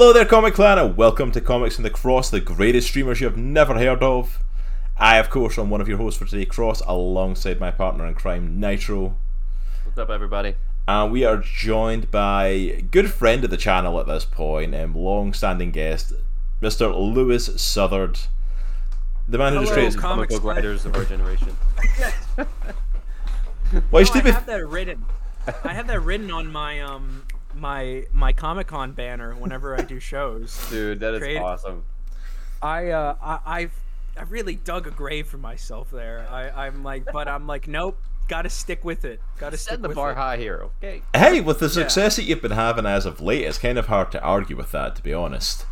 Hello there, Comic Clan, and welcome to Comics and the Cross, the greatest streamers you have never heard of. I, of course, am one of your hosts for today, Cross, alongside my partner in crime, Nitro. What's up, everybody? And we are joined by a good friend of the channel at this point, and long-standing guest, Mr. Lewis Southard, the man who Hello, just created. com- Comic book writers of our generation. Well, you No, should I be- have that written. I have that written on my um my my Comic Con banner whenever I do shows. Dude, that is Create- awesome. I uh I I've I really dug a grave for myself there. I I'm like, but I'm like, nope, got to stick with it. Got to stick Set the with bar it. high here, okay? Hey, with the success that you've been having as of late, it's kind of hard to argue with that, to be honest.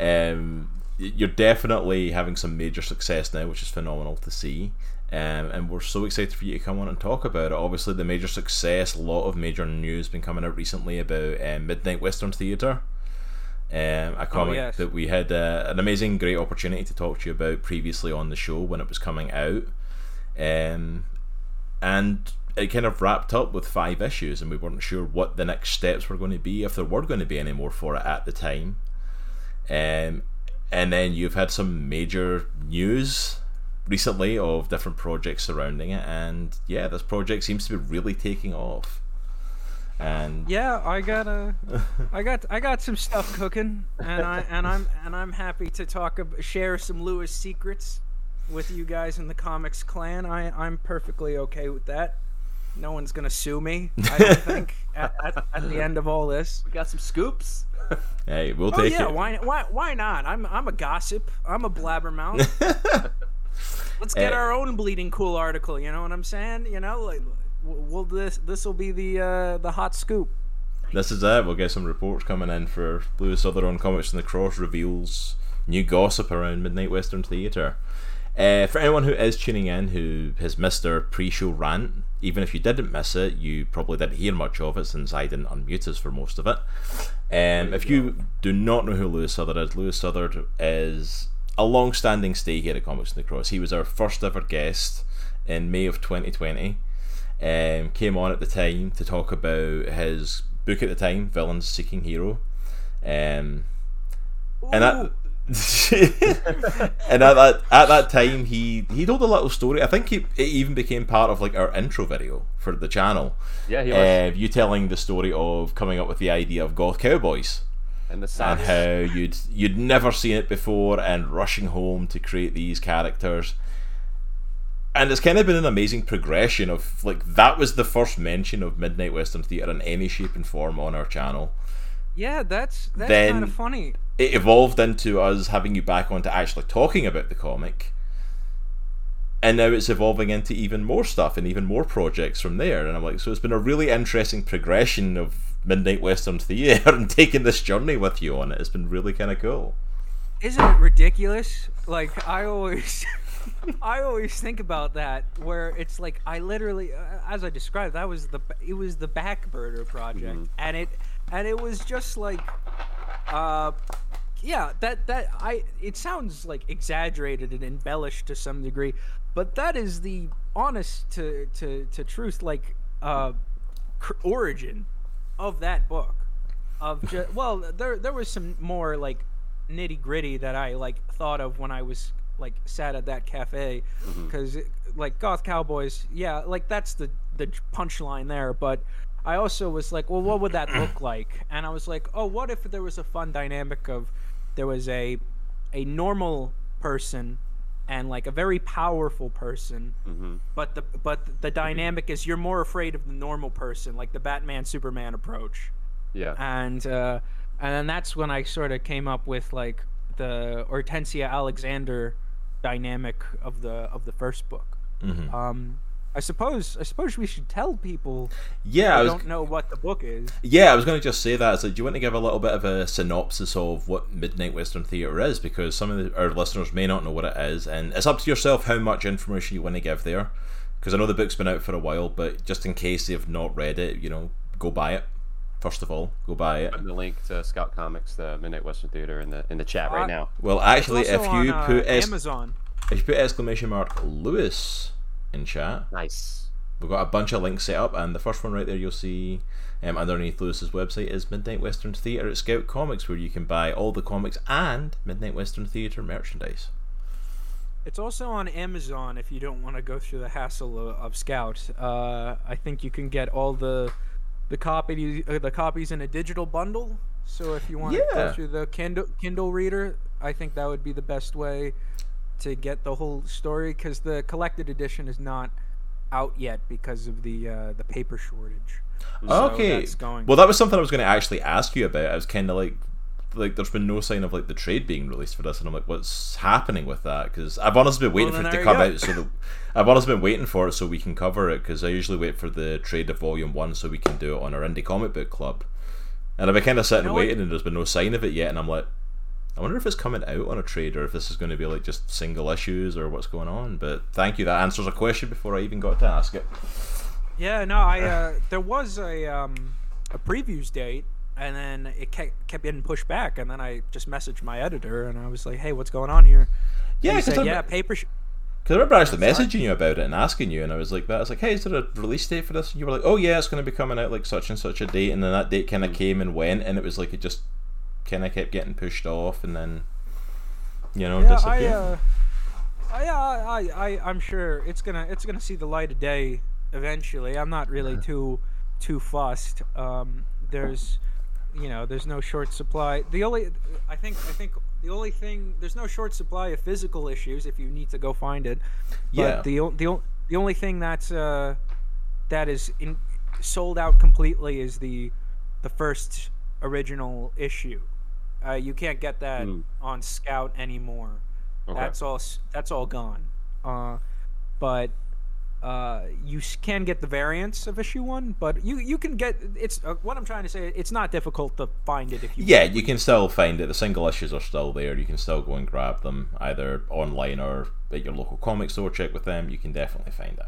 Um, you're definitely having some major success now, which is phenomenal to see. Um, and we're so excited for you to come on and talk about it. Obviously, the major success, a lot of major news been coming out recently about um, Midnight Western Theatre. Um, a comic yes. that we had uh, an amazing, great opportunity to talk to you about previously on the show when it was coming out. Um, and it kind of wrapped up with five issues, and we weren't sure what the next steps were going to be, if there were going to be any more for it at the time. Um, and then you've had some major news recently of different projects surrounding it, and yeah, this project seems to be really taking off. And Yeah, I got a, I got I got some stuff cooking, and I and I'm and I'm happy to talk ab- share some Lewis secrets with you guys in the comics clan. I I'm perfectly okay with that. No one's gonna sue me. I don't think at, at, at the end of all this. We got some scoops. hey, we'll Oh take yeah, it. why why why not? I'm I'm a gossip. I'm a blabbermouth. Let's get Eh. our own bleeding cool article. You know what I'm saying? You know, like, will this this will be the uh, the hot scoop. This is it. We'll get some reports coming in for Lewis Other on Comics and the Cross reveals new gossip around Midnight Western Theatre. Uh, for anyone who is tuning in who has missed our pre-show rant, even if you didn't miss it, you probably didn't hear much of it since I didn't unmute us for most of it. Um, if you do not know who Lewis Southard is, Lewis Southard is a long-standing stay here at Comics and the Cross. He was our first ever guest in May of 2020 um, came on at the time to talk about his book at the time, Villains Seeking Hero. Um, and at, and at that at that time he he told a little story. I think he, it even became part of like our intro video for the channel. Yeah, he was. Uh, you telling the story of coming up with the idea of Goth Cowboys and the and how you'd you'd never seen it before and rushing home to create these characters. And it's kind of been an amazing progression of like that was the first mention of midnight western theatre in any shape and form on our channel. Yeah, that's that's Then- kind of funny. it evolved into us having you back on to actually talking about the comic. And now it's evolving into even more stuff and even more projects from there. And i'm like so it's been a really interesting progression of midnight western theatre and taking this journey with you on it it's been really kind of cool Isn't it ridiculous? Like I always, I always think about that. Where it's like I literally, uh, as I described, that was the it was the Backburner project, and it and it was just like, uh, yeah, that that I it sounds like exaggerated and embellished to some degree, but that is the honest to to to truth like uh cr- origin of that book of just well there there was some more like nitty gritty that I like thought of when I was like sat at that cafe. Mm-hmm. Because like goth cowboys yeah like that's the the punchline there but I also was like well what would that look like? And I was like oh what if there was a fun dynamic of there was a a normal person and like a very powerful person Mhm. but the but the dynamic is you're more afraid of the normal person like the Batman Superman approach Yeah. and uh, and then that's when I sort of came up with like the Hortensia Alexander dynamic of the of the first book. Mhm. Um, I suppose I suppose we should tell people yeah i was don't know what the book is. Yeah, I was going to just say that. So, do you want to give a little bit of a synopsis of what Midnight Western Theatre is? Because some of the, our listeners may not know what it is, and it's up to yourself how much information you want to give there. Because I know the book's been out for a while, but just in case they've not read it, you know, go buy it. First of all, go buy it. Putting the link to Scout Comics, the Midnight Western Theater, in the in the chat right Uh, now. Well, actually, if you on, uh, put es- Amazon, if you put exclamation mark Lewis in chat, Nice. we've got a bunch of links set up, and the first one right there you'll see um, underneath Lewis's website is Midnight Western Theatre at Scout Comics, where you can buy all the comics and Midnight Western Theatre merchandise. It's also on Amazon if you don't want to go through the hassle of, of Scout. Uh, I think you can get all the the copy uh, the copies in a digital bundle. So if you want to Yeah. go through the Kindle Kindle reader, I think that would be the best way to get the whole story because the collected edition is not out yet because of the uh, the paper shortage. So okay. that's going. Well, that was something I was going to actually ask you about. I was kind of like, like, there's been no sign of like the trade being released for this, and I'm like, what's happening with that? Because I've honestly been waiting Well, for it to come out, so that I've honestly been waiting for it so we can cover it. Because I usually wait for the trade of Volume One so we can do it on our indie comic book club. And I've been kind of sitting know what? waiting, and there's been no sign of it yet, and I'm like. I wonder if it's coming out on a trade or if this is going to be like just single issues or what's going on. But thank you, that answers a question before I even got to ask it. Yeah, no, I uh, there was a um, a previews date, and then it kept, kept getting pushed back, and then I just messaged my editor, and I was like, "Hey, what's going on here?" Yeah, he said, "Yeah, paper." Sh- Because I remember actually messaging you about it and asking you, and I was like, "That." I was like, "Hey, is there a release date for this?" And you were like, "Oh yeah, it's going to be coming out like such and such a date," and then that date kind of came and went, and it was like it just kind of kept getting pushed off, and then you know yeah, I, uh, I, I, I, I'm sure it's gonna it's gonna see the light of day eventually. I'm not really too too fussed. Um, there's, you know, there's no short supply. The only, I think, I think the only thing there's no short supply of physical issues if you need to go find it. Yeah. But the the the only thing that's uh, that is in, sold out completely is the the first original issue. Uh, you can't get that Hmm. on Scout anymore. Okay. That's all. That's all gone. Uh, but uh, you can get the variants of issue one. But you you can get it's uh, what I'm trying to say. It's not difficult to find it if you. yeah, you can still find it. The single issues are still there. You can still go and grab them either online or at your local comic store. Check with them. You can definitely find it.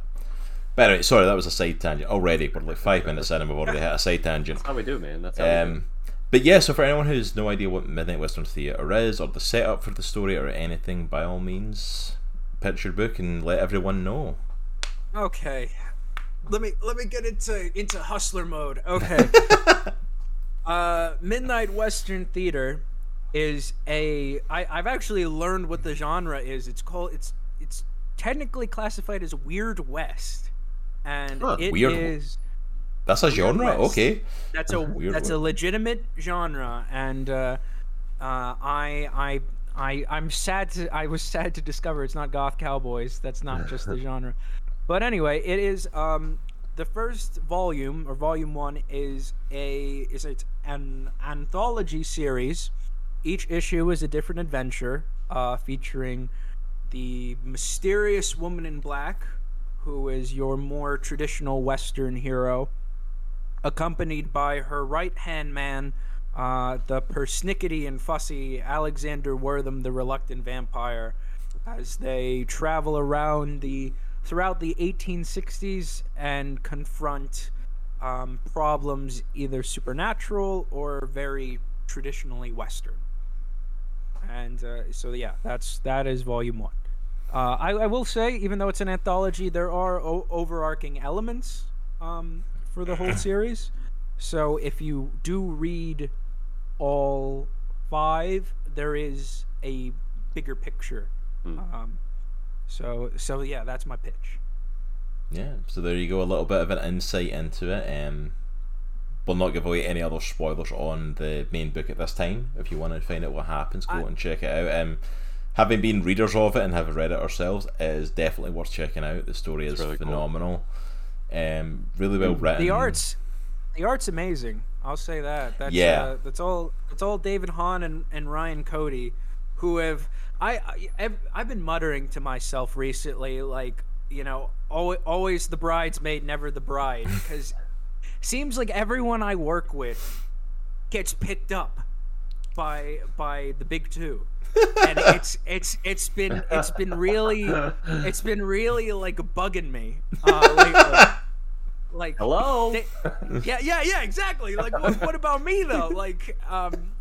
But anyway, sorry, that was a side tangent. Already, we're like five minutes in and we've already hit a side tangent. That's how we do, man. That's how we do. Um, but yeah, so for anyone who has no idea what Midnight Western Theatre is, or the setup for the story, or anything, by all means, pitch your book and let everyone know. Okay. Let me let me get into into hustler mode. Okay. uh Midnight Western Theater is a I, I've actually learned what the genre is. It's called it's it's technically classified as Weird West. And Huh, it Weird- is That's a genre, okay. that's a Weird that's a legitimate genre and uh, uh, I I I I'm sad to I was sad to discover it's not goth cowboys. That's not just the genre. But anyway it is um the first volume or volume 1 is a is it's an anthology series. Each issue is a different adventure uh, featuring the mysterious woman in black who is your more traditional western hero accompanied by her right hand man, uh, the persnickety and fussy Alexander Wortham, the reluctant vampire, as they travel around the throughout the 1860s and confront um, problems either supernatural or very traditionally Western. And uh, so yeah, that's that is volume one. Uh, I, I will say, even though it's an anthology, there are o- overarching elements um, for the whole series. So if you do read all five, there is a bigger picture. Hmm. Um, so so yeah, that's my pitch. Yeah, so there you go, a little bit of an insight into it. Um, we'll not give away any other spoilers on the main book at this time. If you want to find out what happens, go I- and check it out. Um, having been readers of it and having read it ourselves, it is definitely worth checking out. The story is really cool. phenomenal. Um, really well written. The art's the art's amazing. I'll say that. That's, Yeah. uh, that's all. That's all David Hahn and, and Ryan Cody, who have I, I I've, been muttering to myself recently, like you know, always, always the bridesmaid, never the bride, because seems like everyone I work with gets picked up by by the big two. and it's it's it's been it's been really it's been really like bugging me uh, lately. Like Hello. they- yeah, yeah, yeah, exactly. Like, what, what about me though? Like, um,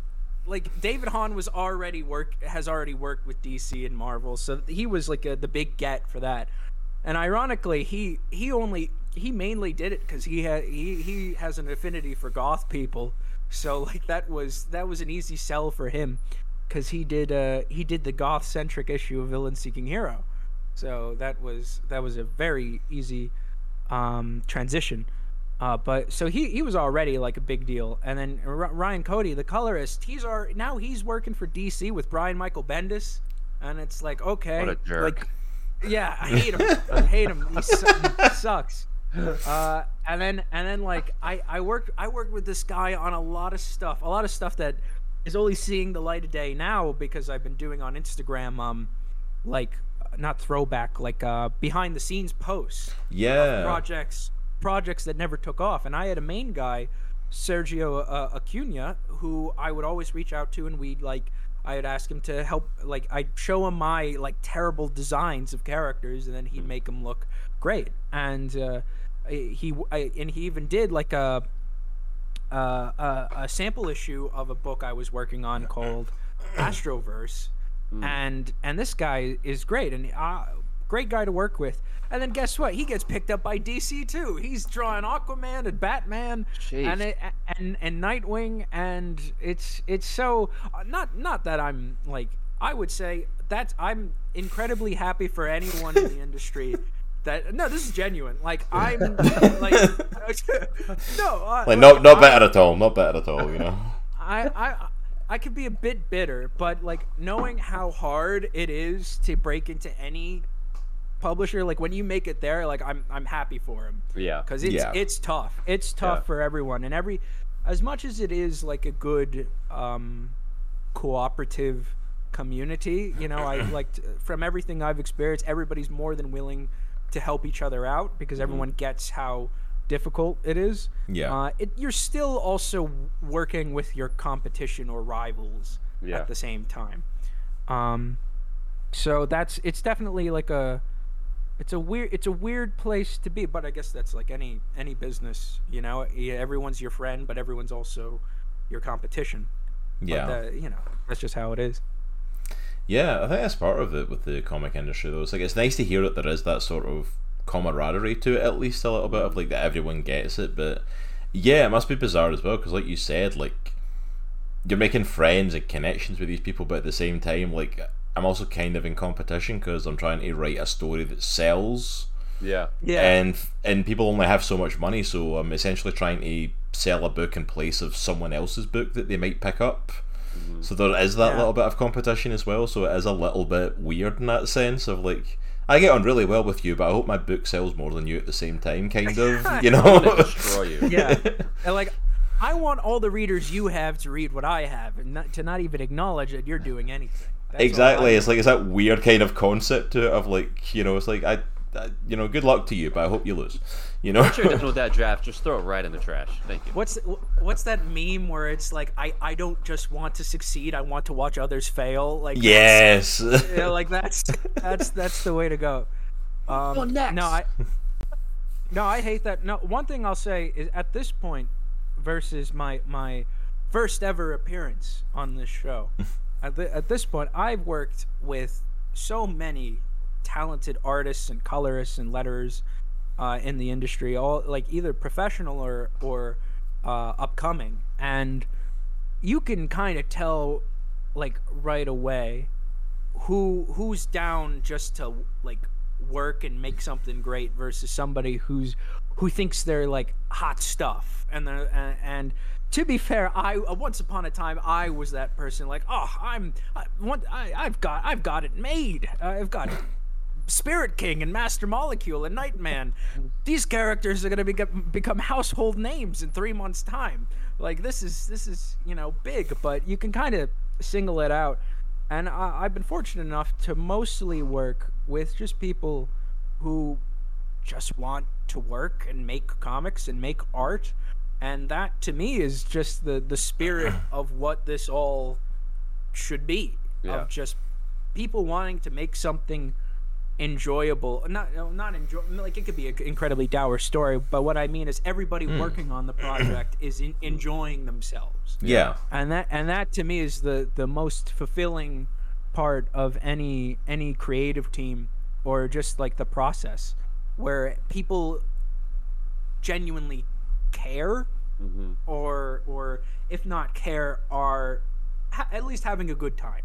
like David Hahn was already work has already worked with DC and Marvel, so he was like a, the big get for that. And ironically, he he only he mainly did it because he had he he has an affinity for goth people, so like that was that was an easy sell for him, because he did uh he did the goth centric issue of Villain Seeking Hero, so that was that was a very easy um transition. Uh, but so he, he was already like a big deal, and then R- Ryan Cody, the colorist, he's our now he's working for DC with Brian Michael Bendis, and it's like okay, What a jerk. like yeah, I hate him. I hate him. He, su- he sucks. Uh, and then and then like I I worked I worked with this guy on a lot of stuff, a lot of stuff that is only seeing the light of day now because I've been doing on Instagram um like not throwback like uh behind the scenes posts Yeah. projects projects that never took off. And i had a main guy sergio uh, acuna who i would always reach out to and we'd like i'd ask him to help like i'd show him my like terrible designs of characters and then he'd make them look great. And uh, he I, and he even did like a uh, a, a sample issue of a book I was working on called Astroverse, and and this guy is great and uh, great guy to work with. And then guess what? He gets picked up by DC too. He's drawing Aquaman and Batman and it, and and Nightwing, and it's it's so uh, not not that I'm like I would say that I'm incredibly happy for anyone in the industry. That no, this is genuine. Like I'm like no, I, Like not not I- better at all. Not bad at all. You know. I, I I could be a bit bitter, but like knowing how hard it is to break into any publisher, like when you make it there, like I'm I'm happy for him Yeah. because it's Yeah. it's tough. It's tough Yeah. for everyone, and every as much as it is like a good um, cooperative community, you know, I like to- from everything I've experienced, everybody's more than willing to help each other out because everyone gets how difficult it is. Yeah. Uh, it, you're still also working with your competition or rivals Yeah. at the same time. Um, so that's it's definitely like a it's a weird it's a weird place to be, but I guess that's like any any business, you know. Everyone's your friend, but everyone's also your competition. Yeah. But, uh, you know, that's just how it is. Yeah, I think that's part of it with the comic industry though. It's like it's nice to hear that there is that sort of camaraderie to it, at least a little bit of like that everyone gets it. But yeah, it must be bizarre as well because, like you said, like you're making friends and connections with these people, but at the same time, like I'm also kind of in competition because I'm trying to write a story that sells. Yeah. Yeah. and and people only have so much money, so I'm essentially trying to sell a book in place of someone else's book that they might pick up. Mm-hmm. So there is that Yeah. little bit of competition as well. So it is a little bit weird in that sense of like I get on really well with you, but I hope my book sells more than you at the same time, kind of. You know? destroy you. yeah. and like I want all the readers you have to read what I have and not, to not even acknowledge that you're doing anything. That's exactly. It's like it's that weird kind of concept to it of like you know, it's like I, I you know, good luck to you, but I hope you lose. You know? Sure, done with that draft. Just throw it right in the trash. Thank you. What's what's that meme where it's like I, I don't just want to succeed, I want to watch others fail. Like yes. that's, yeah, like that's that's that's the way to go. Um, next. No, I no, I hate that. No, one thing I'll say is at this point versus my my first ever appearance on this show. at, the, at this point, I've worked with so many talented artists and colorists and letters uh, in the industry, all like either professional or or uh, upcoming, and you can kind of tell like right away who who's down just to like work and make something great versus somebody who's who thinks they're like hot stuff. And they're and, and to be fair i once upon a time i was that person like oh i'm I, want, I, i've got i've got it made. I've got Spirit King and Master Molecule and Nightman. These characters are gonna become become household names in three months' time. Like this is this is you know big, but you can kind of single it out. And I, I've been fortunate enough to mostly work with just people who just want to work and make comics and make art, and that to me is just the the spirit of what this all should be. Yeah. Of just people wanting to make something enjoyable not not enjoy like it could be an incredibly dour story but what i mean is everybody working on the project is in, enjoying themselves. Yeah. and that and that to me is the the most fulfilling part of any any creative team or just like the process where people genuinely care hmm or or if not care are ha- at least having a good time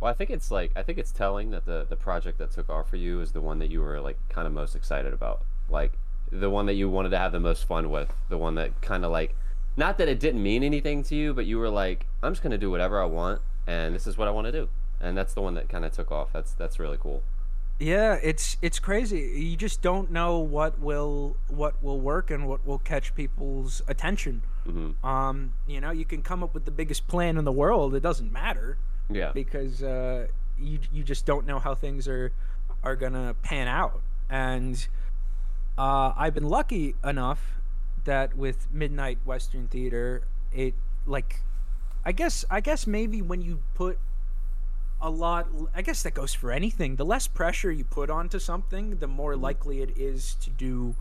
Well, I think it's like I think it's telling that the the project that took off for you is the one that you were like kind of most excited about, like the one that you wanted to have the most fun with, the one that kind of like, not that it didn't mean anything to you, but you were like, I'm just gonna do whatever I want, and this is what I want to do, and that's the one that kind of took off. That's that's really cool. Yeah, it's it's crazy. You just don't know what will what will work and what will catch people's attention. hmm Um, you know, you can come up with the biggest plan in the world. It doesn't matter Yeah. because uh, you you just don't know how things are are gonna pan out. And uh, I've been lucky enough that with Midnight Western Theater, it like, I guess I guess maybe when you put a lot i guess that goes for anything the less pressure you put onto something the more likely it is to do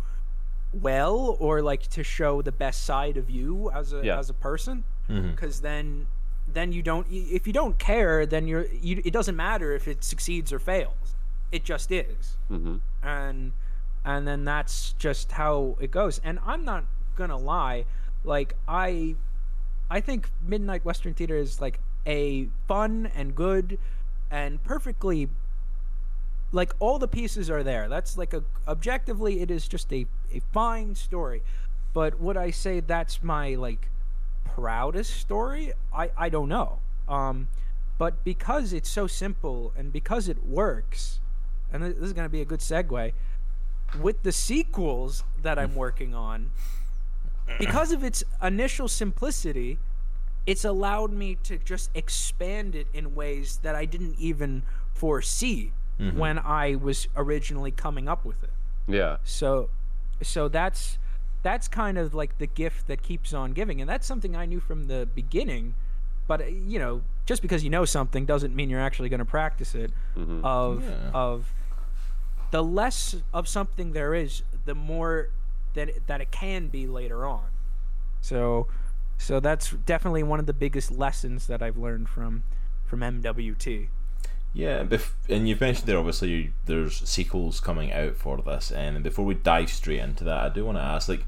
well or like to show the best side of you as a Yeah. as a person because then then you don't if you don't care then you're you, it doesn't matter if it succeeds or fails. It just is. Hmm and and then that's just how it goes. And i'm not gonna lie like i i think midnight western theater is like a fun and good and perfectly like all the pieces are there. That's like a objectively it is just a, a fine story. But would i say that's my like proudest story? I i don't know. Um but because it's so simple and because it works and this is going to be a good segue with the sequels that i'm working on because of its initial simplicity it's allowed me to just expand it in ways that i didn't even foresee when i was originally coming up with it. Yeah. so so that's that's kind of like the gift that keeps on giving and that's something i knew from the beginning but uh, you know just because you know something doesn't mean you're actually going to practice it Mhm. of Yeah. of the less of something there is the more that it, that it can be later on so so that's definitely one of the biggest lessons that i've learned from from mwt Yeah, bef- and you've mentioned there obviously there's sequels coming out for this, and before we dive straight into that, I do want to ask like,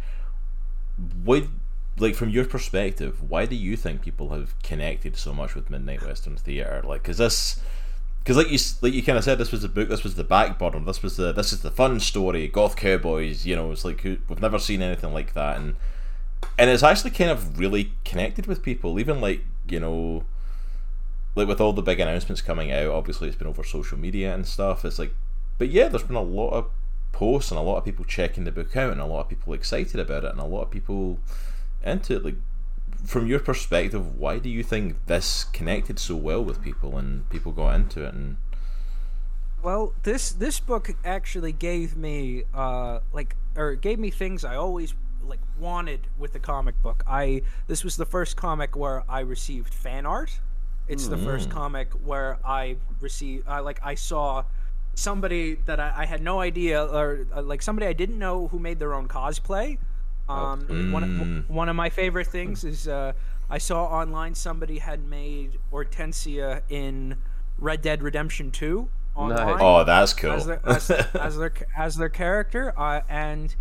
would like from your perspective, why do you think people have connected so much with Midnight Western Theater? Like, because this, because like you like you kind of said, this was the book, this was the backburner, this was the this is the fun story, goth cowboys. You know, it's like we've never seen anything like that, and and it's actually kind of really connected with people, even like you know like with all the big announcements coming out, obviously it's been over social media and stuff. It's like, but yeah, there's been a lot of posts and a lot of people checking the book out and a lot of people excited about it and a lot of people into it. Like, from your perspective, why do you think this connected so well with people and people got into it? And Well, this this book actually gave me uh like or gave me things I always like wanted with the comic book. I this was the first comic where I received fan art. It's the first comic where I received I like I saw somebody that I, I had no idea or uh, like somebody I didn't know who made their own cosplay. Um, one of, one of my favorite things is uh, I saw online somebody had made Hortensia in Red Dead Redemption Two online oh, that's cool. as their as, as their as their character uh, and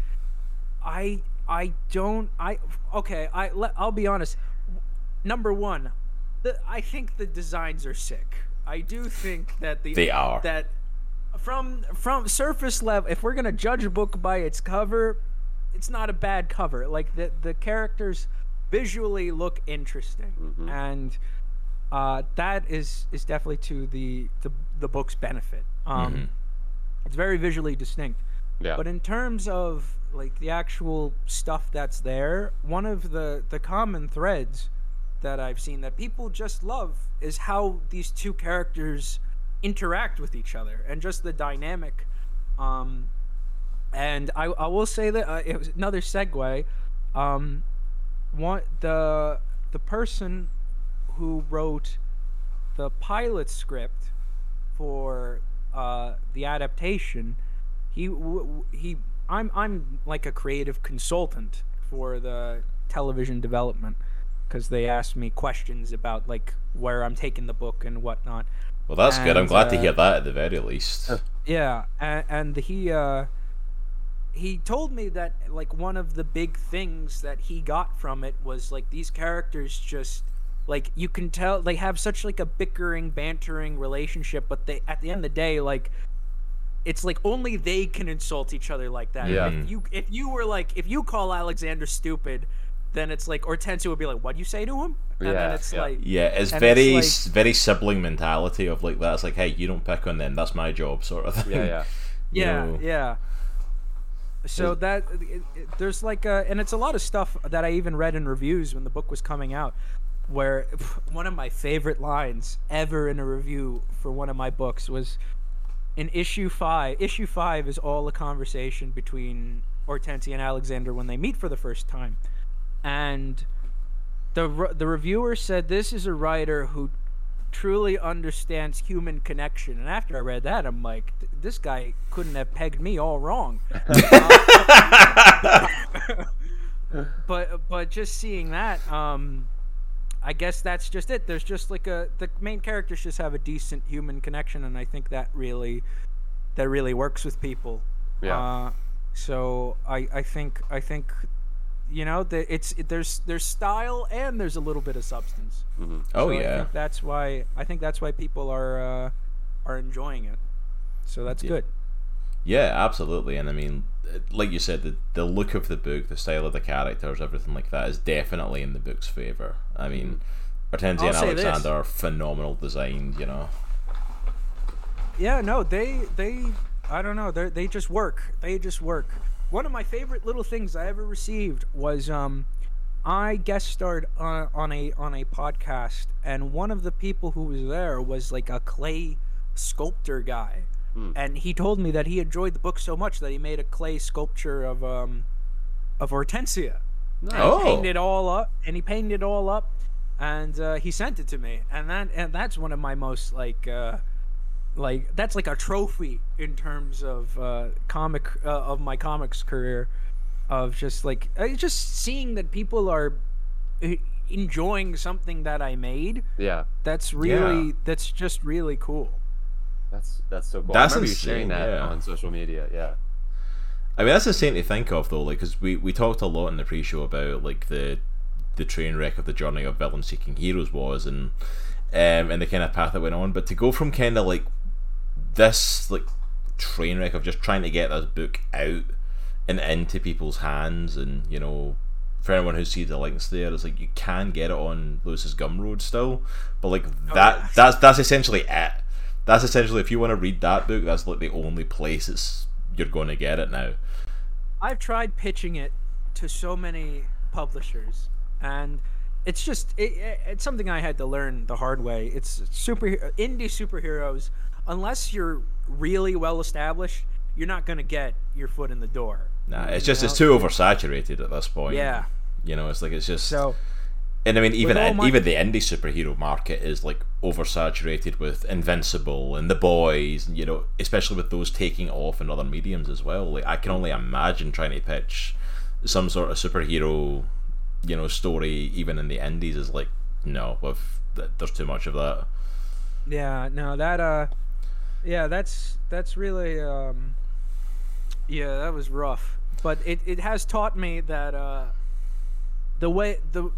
i i don't i okay i let, i'll be honest. Number one the, i think the designs are sick i do think that the They are. that from from surface level if we're gonna judge a book by its cover it's not a bad cover like the the characters visually look interesting and uh, that is is definitely to the the, the book's benefit. Um, It's very visually distinct. Yeah. But in terms of like the actual stuff that's there, one of the the common threads that I've seen that people just love is how these two characters interact with each other and just the dynamic. Um, and I, I will say that uh, it was another segue. Um, one the the person who wrote the pilot script for uh, the adaptation, he he I'm I'm like a creative consultant for the television development because they asked me questions about like where I'm taking the book and whatnot. well, that's good. I'm and, glad to uh, hear that at the very least. Yeah, and, and he uh he told me that like one of the big things that he got from it was like these characters just like you can tell they have such like a bickering bantering relationship but they at the end of the day like it's like only they can insult each other like that Yeah. if you if you were like if you call alexander stupid then it's like hortensia would be like what do you say to him and then Yeah, it's yeah. like Yeah, it's very it's s very sibling mentality of like that. It's like, hey, you don't pick on them. That's my job, sort of thing. Yeah, yeah. yeah know. yeah so that it, it, there's like a and it's a lot of stuff that i even read in reviews when the book was coming out where one of my favorite lines ever in a review for one of my books was in issue five issue five is all a conversation between hortensia and alexander when they meet for the first time and the re- the reviewer said this is a writer who truly understands human connection. And after I read that, I'm like, this guy couldn't have pegged me all wrong. but but just seeing that, um, I guess that's just it. There's just like a the main characters just have a decent human connection, and I think that really that really works with people. Yeah. Uh, so I I think I think you know that it's it, there's there's style and there's a little bit of substance. Oh So I yeah. think that's why I think that's why people are uh, are enjoying it. So that's Yeah. good. Yeah, absolutely. And I mean, like you said, the, the look of the book, the style of the characters, everything like that is definitely in the book's favor. I mean, Hortensia and say this. Alexander are phenomenal designed, you know. Yeah, no, they they I don't know, they they just work. They just work. One of my favorite little things I ever received was um I guest starred on, on a on a podcast and one of the people who was there was like a clay sculptor guy. And he told me that he enjoyed the book so much that he made a clay sculpture of um of Hortensia. Nice. and Oh. he painted it all up and he painted it all up and uh, he sent it to me and that and that's one of my most like uh like that's like a trophy in terms of uh comic uh, of my comics career of just like uh, just seeing that people are uh, enjoying something that I made Yeah. that's really Yeah. that's just really cool That's that's so cool. That's I remember you sharing insane, that yeah. on social media. Yeah. I mean, that's insane to think of, though, like, because we, we talked a lot in the pre-show about, like, the the train wreck of the journey of villain seeking heroes was, and um, and the kind of path that went on. But to go from kind of like this, like, train wreck of just trying to get this book out and into people's hands, and you know, for anyone who sees the links there, it's like you can get it on Lewis's Gumroad still, but like oh, that yeah. that's that's essentially it. That's essentially if you want to read that book, that's like the only place it's you're going to get it now. I've tried pitching it to so many publishers, and it's just it, it- it's something I had to learn the hard way. It's super indie superheroes. Unless you're really well established, you're not gonna get your foot in the door. Nah, it's just it's too oversaturated at this point. Yeah. you know, it's like it's just. So and I mean, even my- even the indie superhero market is like oversaturated with Invincible and The Boys, and, you know, especially with those taking off in other mediums as well. Like I can only imagine trying to pitch some sort of superhero, you know, story even in the indies is like no, with th- there's too much of that. yeah, no, that uh, yeah, that's that's really um, yeah, that was rough. But it, it has taught me that uh, the way the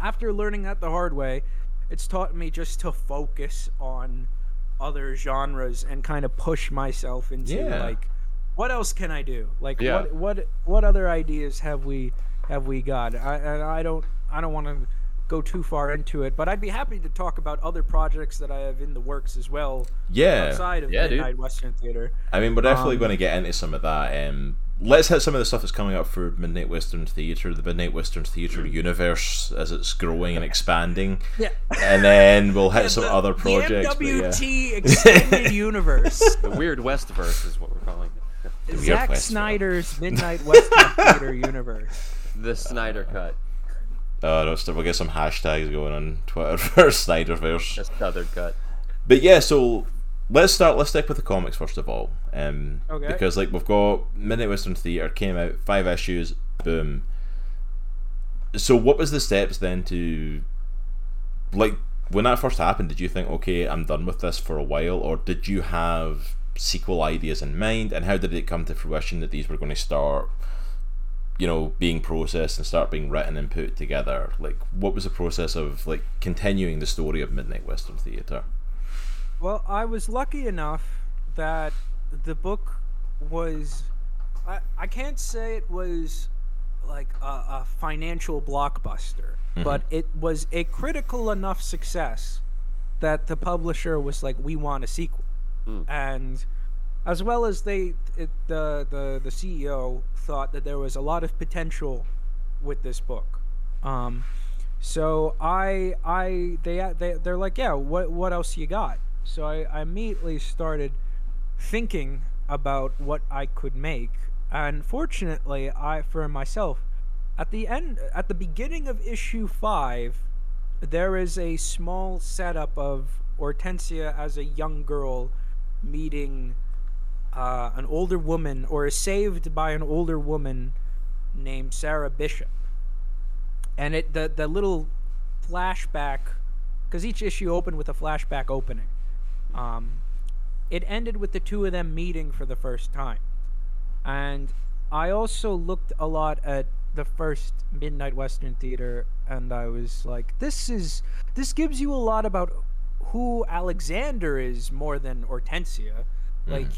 after learning that the hard way, it's taught me just to focus on other genres and kind of push myself into Yeah. like what else can I do? Like Yeah. what what what other ideas have we have we got? I and I don't I don't want to go too far into it, but I'd be happy to talk about other projects that I have in the works as well Yeah, outside of Yeah, dude. Midnight Western Theater. I mean, we're definitely Um, going to get into some of that. Um, let's hit some of the stuff that's coming up for Midnight Western Theatre, the Midnight Western Theatre universe as it's growing and expanding. Yeah. And then we'll hit some the, other the projects. but yeah. Extended universe. The weird West verse is what we're calling it. weird Zack Snyder's Midnight Western Theater universe. The Snyder cut. Oh, no, we'll get some hashtags going on Twitter for Snyderverse. The Southern cut. But yeah, so let's start. Let's stick with the comics first of all, um, Okay. because like we've got Midnight Western Theatre came out five issues, boom. So what was the steps then to, like, when that first happened? Did you think, okay, I'm done with this for a while, or did you have sequel ideas in mind, and how did it come to fruition that these were going to start, you know, being processed and start being written and put together? Like, what was the process of like continuing the story of Midnight Western Theater? Well, I was lucky enough that the book was. I, I can't say it was like a, a financial blockbuster, Mm-hmm. but it was a critical enough success that the publisher was like, "We want a sequel," and as well as they, it, the the the CEO thought that there was a lot of potential with this book. Um, so I I they they they're like, "Yeah, what what else you got?" So I, I immediately started thinking about what I could make, and fortunately, I for myself, at the end, at the beginning of issue five, there is a small setup of Hortensia as a young girl meeting uh, an older woman, or is saved by an older woman named Sarah Bishop, and it the the little flashback, because each issue opened with a flashback opening. Um, it ended with the two of them meeting for the first time. And I also looked a lot at the first Midnight Western Theater and I was like, this is this gives you a lot about who Alexander is more than Hortensia. Like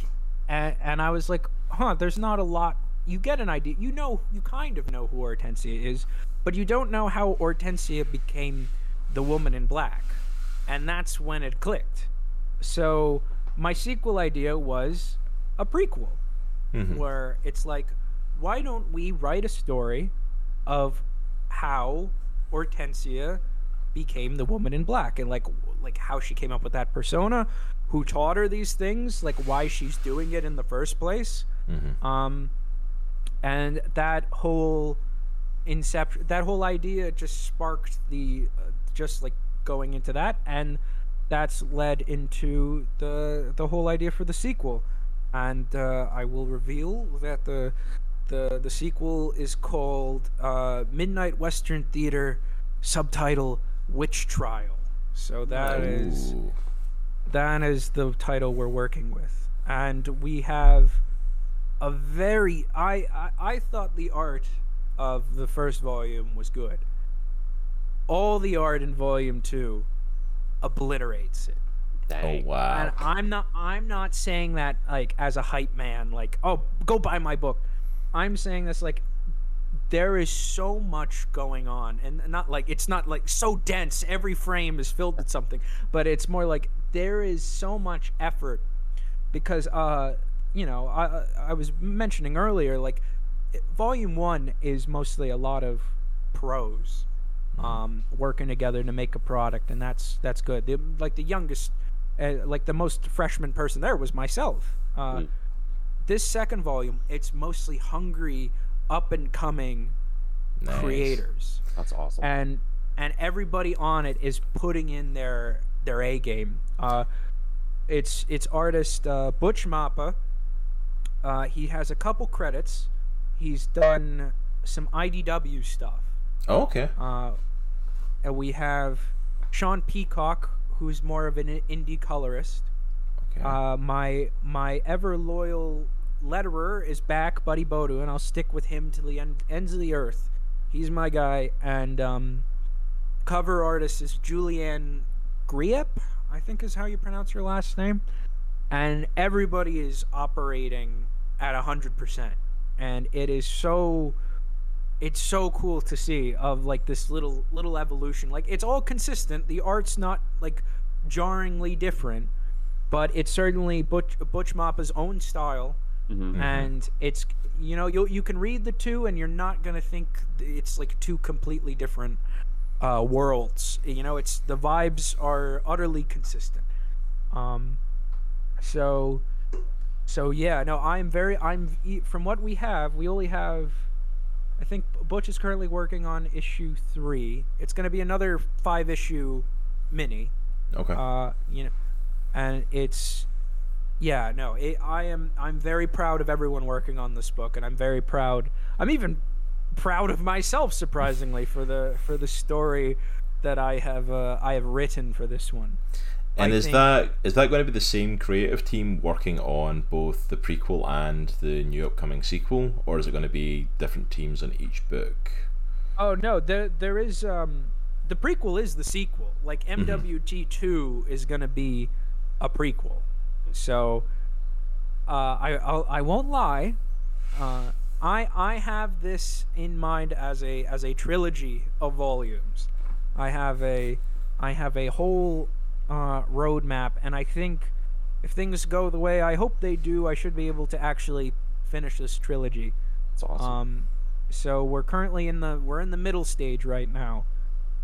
and, and I was like, huh, there's not a lot. You get an idea. You know you kind of know who Hortensia is, but you don't know how Hortensia became the woman in black. And that's when it clicked. So my sequel idea was a prequel mm-hmm. where it's like, why don't we write a story of how Hortensia became the woman in black? And like like how she came up with that persona, who taught her these things, like why she's doing it in the first place. Um, and that whole inception, that whole idea just sparked the uh, just like going into that and that's led into the the whole idea for the sequel and uh, I will reveal that the the the sequel is called uh, Midnight Western Theater subtitle Witch Trial so that is Ooh. That is the title we're working with. And we have a very I, I I thought the art of the first volume was good. All the art in volume 2 obliterates it. Oh wow. and I'm not I'm not saying that like as a hype man like oh go buy my book. I'm saying this like there is so much going on and not like it's not like so dense. Every frame is filled with something. But it's more like there is so much effort because uh you know I I was mentioning earlier like volume 1 is mostly a lot of pros um, working together to make a product, and that's that's good. The, like the youngest, uh, like the most freshman person there was myself. Uh, Mm. This second volume, it's mostly hungry, up and coming Nice. creators, That's awesome. and and everybody on it is putting in their their A game. Uh, it's it's artist uh, Butch Mappa. Uh, he has a couple credits. He's done some IDW stuff. Oh, okay. Uh, and we have Sean Peacock, who's more of an indie colorist. Okay. Uh, my my ever loyal letterer is back, Buddy Bodu, and I'll stick with him to the end, ends of the earth. He's my guy, and um, cover artist is Julianne Griep, I think is how you pronounce your last name. And everybody is operating at hundred percent, and it is so it's so cool to see of like this little little evolution like it's all consistent the art's not like jarringly different but it's certainly butch butch mappa's own style Mhm. and it's you know you you can read the two and you're not gonna think it's like two completely different uh, worlds. You know it's the vibes are utterly consistent. Um so so yeah no i'm very i'm from what we have we only have i think butch is currently working on issue three. It's going to be another five issue mini. Okay. uh you know and it's yeah no it, i am i'm very proud of everyone working on this book and i'm very proud i'm even proud of myself surprisingly for the for the story that i have uh, i have written for this one And I is think- that is that going to be the same creative team working on both the prequel and the new upcoming sequel, or is it going to be different teams on each book? Oh no, there there is um the prequel is the sequel. Like MWT two is gonna be a prequel. So uh, I I'll, I won't lie. Uh, I I have this in mind as a as a trilogy of volumes. I have a I have a whole uh, roadmap, and I think if things go the way I hope they do, I should be able to actually finish this trilogy. It's awesome. Um, so we're currently in the we're in the middle stage right now,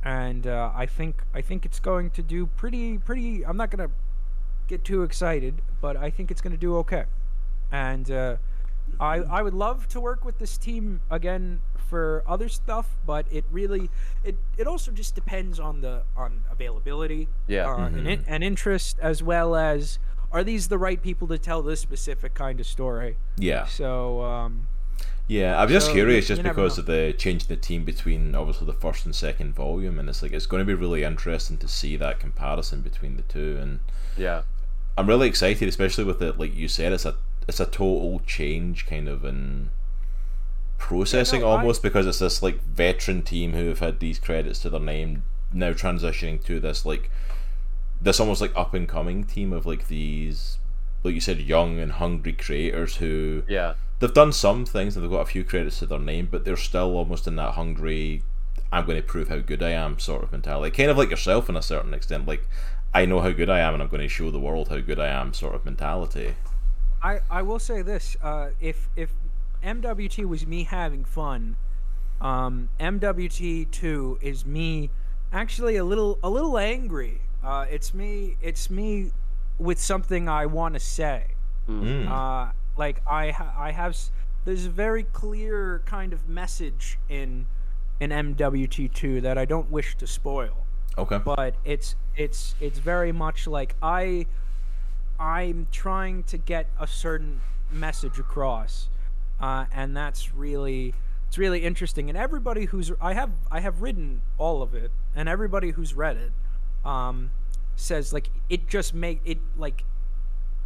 and uh, I think I think it's going to do pretty pretty. I'm not gonna get too excited, but I think it's gonna do okay, and uh, I I would love to work with this team again for other stuff, but it really it it also just depends on the on availability, Yeah. uh, and, in, and interest as well as are these the right people to tell this specific kind of story. Yeah, So um, yeah. I'm just So, curious, just because know. of the change in the team between obviously the first and second volume, and it's like it's going to be really interesting to see that comparison between the two, and yeah. I'm really excited, especially with it. Like you said, it's a it's a total change, kind of in processing no, I- almost because it's this like veteran team who have had these credits to their name now transitioning to this like this almost like up and coming team of like these like you said young and hungry creators who Yeah. they've done some things and they've got a few credits to their name, but they're still almost in that hungry, I'm going to prove how good I am sort of mentality. Kind of like yourself in a certain extent. Like, I know how good I am and I'm going to show the world how good I am sort of mentality. I, I will say this: uh, if if MWT was me having fun, um, MWT two is me actually a little a little angry. Uh, it's me it's me with something I want to say. Mm. Uh, like I ha- I have s- there's a very clear kind of message in in MWT two that I don't wish to spoil Okay. but it's it's it's very much like I I'm trying to get a certain message across, uh, and that's really it's really interesting. And everybody who's I have I have written all of it, and everybody who's read it um, says like it just make it like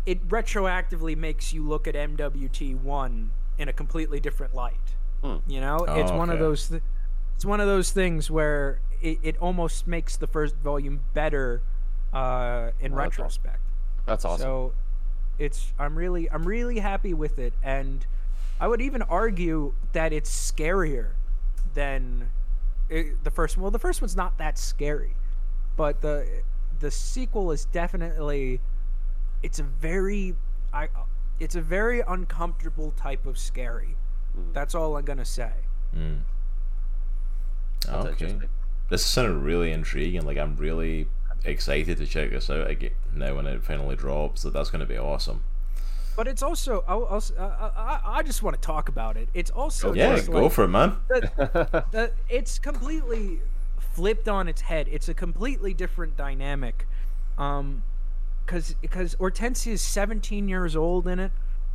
it retroactively makes you look at MWT one in a completely different light. Hmm. You know, it's Oh, one of those. Th- it's one of those things where it, it almost makes the first volume better uh, in Oh, retrospect. That's awesome. So it's I'm really I'm really happy with it, and I would even argue that it's scarier than it, the first one. Well, the first one's not that scary, but the the sequel is definitely it's a very I it's a very uncomfortable type of scary. Mm. That's all I'm gonna say. Mm. That's Okay. interesting. This sounded really intriguing. Like, I'm really excited to check this out again now when it finally drops. So that's going to be awesome. But it's also I'll, I'll, uh, I, I just want to talk about it. It's also Yeah, just go like, for it, man. the, the, it's completely flipped on its head. It's a completely different dynamic. Um, because because Hortensia is 17 years old in it,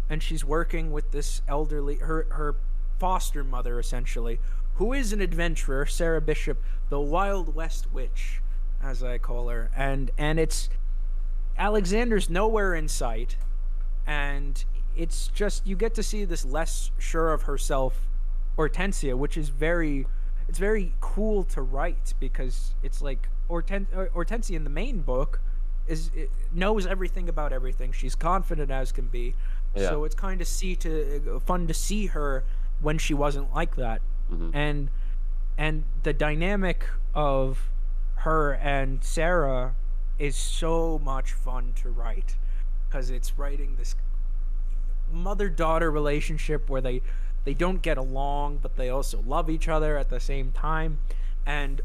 and she's working with this elderly her her foster mother essentially, who is an adventurer, Sarah Bishop, the Wild West Witch, as I call her, and and it's Alexander's nowhere in sight, and it's just you get to see this less sure of herself Hortensia, which is very it's very cool to write because it's like Horten- Hortensia in the main book is knows everything about everything. She's confident as can be. Yeah. So it's kind of see to fun to see her when she wasn't like that. Mhm. And and the dynamic of her and Sarah is so much fun to write because it's writing this mother daughter relationship where they they don't get along but they also love each other at the same time. And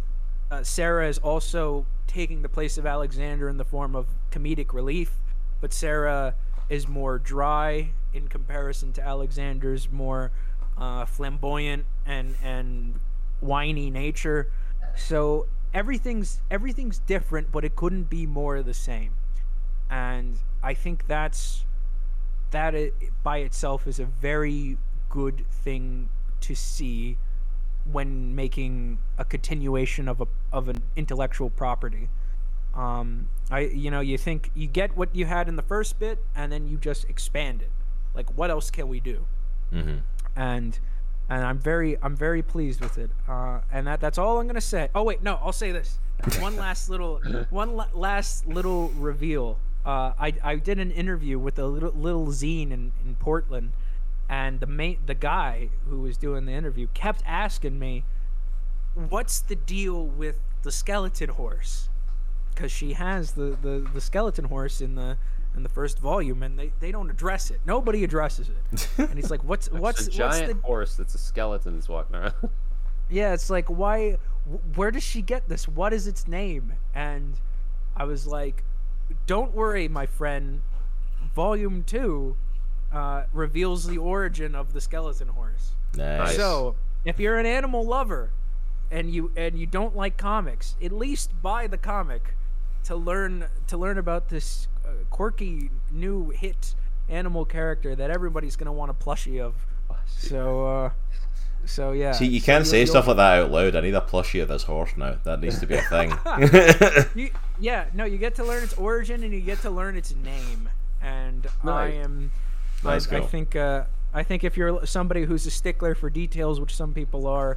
uh, Sarah is also taking the place of Alexander in the form of comedic relief but Sarah is more dry in comparison to Alexander's more uh, flamboyant and and whiny nature. So everything's everything's different but it couldn't be more the same and I think that's that i by itself is a very good thing to see when making a continuation of a of an intellectual property Um, I you know you think you get what you had in the first bit, and then you just expand it. Like what else can we do? Mm-hmm. And and I'm very I'm very pleased with it. Uh, and that that's all I'm gonna say. Oh wait, no, I'll say this. One last little one la- last little reveal. Uh, I I did an interview with a little little zine in, in Portland, and the main the guy who was doing the interview kept asking me, "What's the deal with the skeleton horse?" Because she has the, the the skeleton horse in the in the first volume, and they, they don't address it. Nobody addresses it. And he's like, "What's what's it's a what's giant the horse that's a skeleton that's walking around. yeah, it's like why where does she get this? What is its name? And I was like, "Don't worry, my friend. Volume 2 uh, reveals the origin of the skeleton horse." Nice. So, if you're an animal lover and you and you don't like comics, at least buy the comic to learn to learn about this quirky new hit animal character that everybody's going to want a plushie of. So uh so yeah. See, you can't you'll- say you'll- stuff like that out loud. I need a plushie of this horse now. That needs to be a thing. You, yeah, no, you get to learn its origin and you get to learn its name. And I am, Nice I, I think, uh, I think if you're somebody who's a stickler for details, which some people are,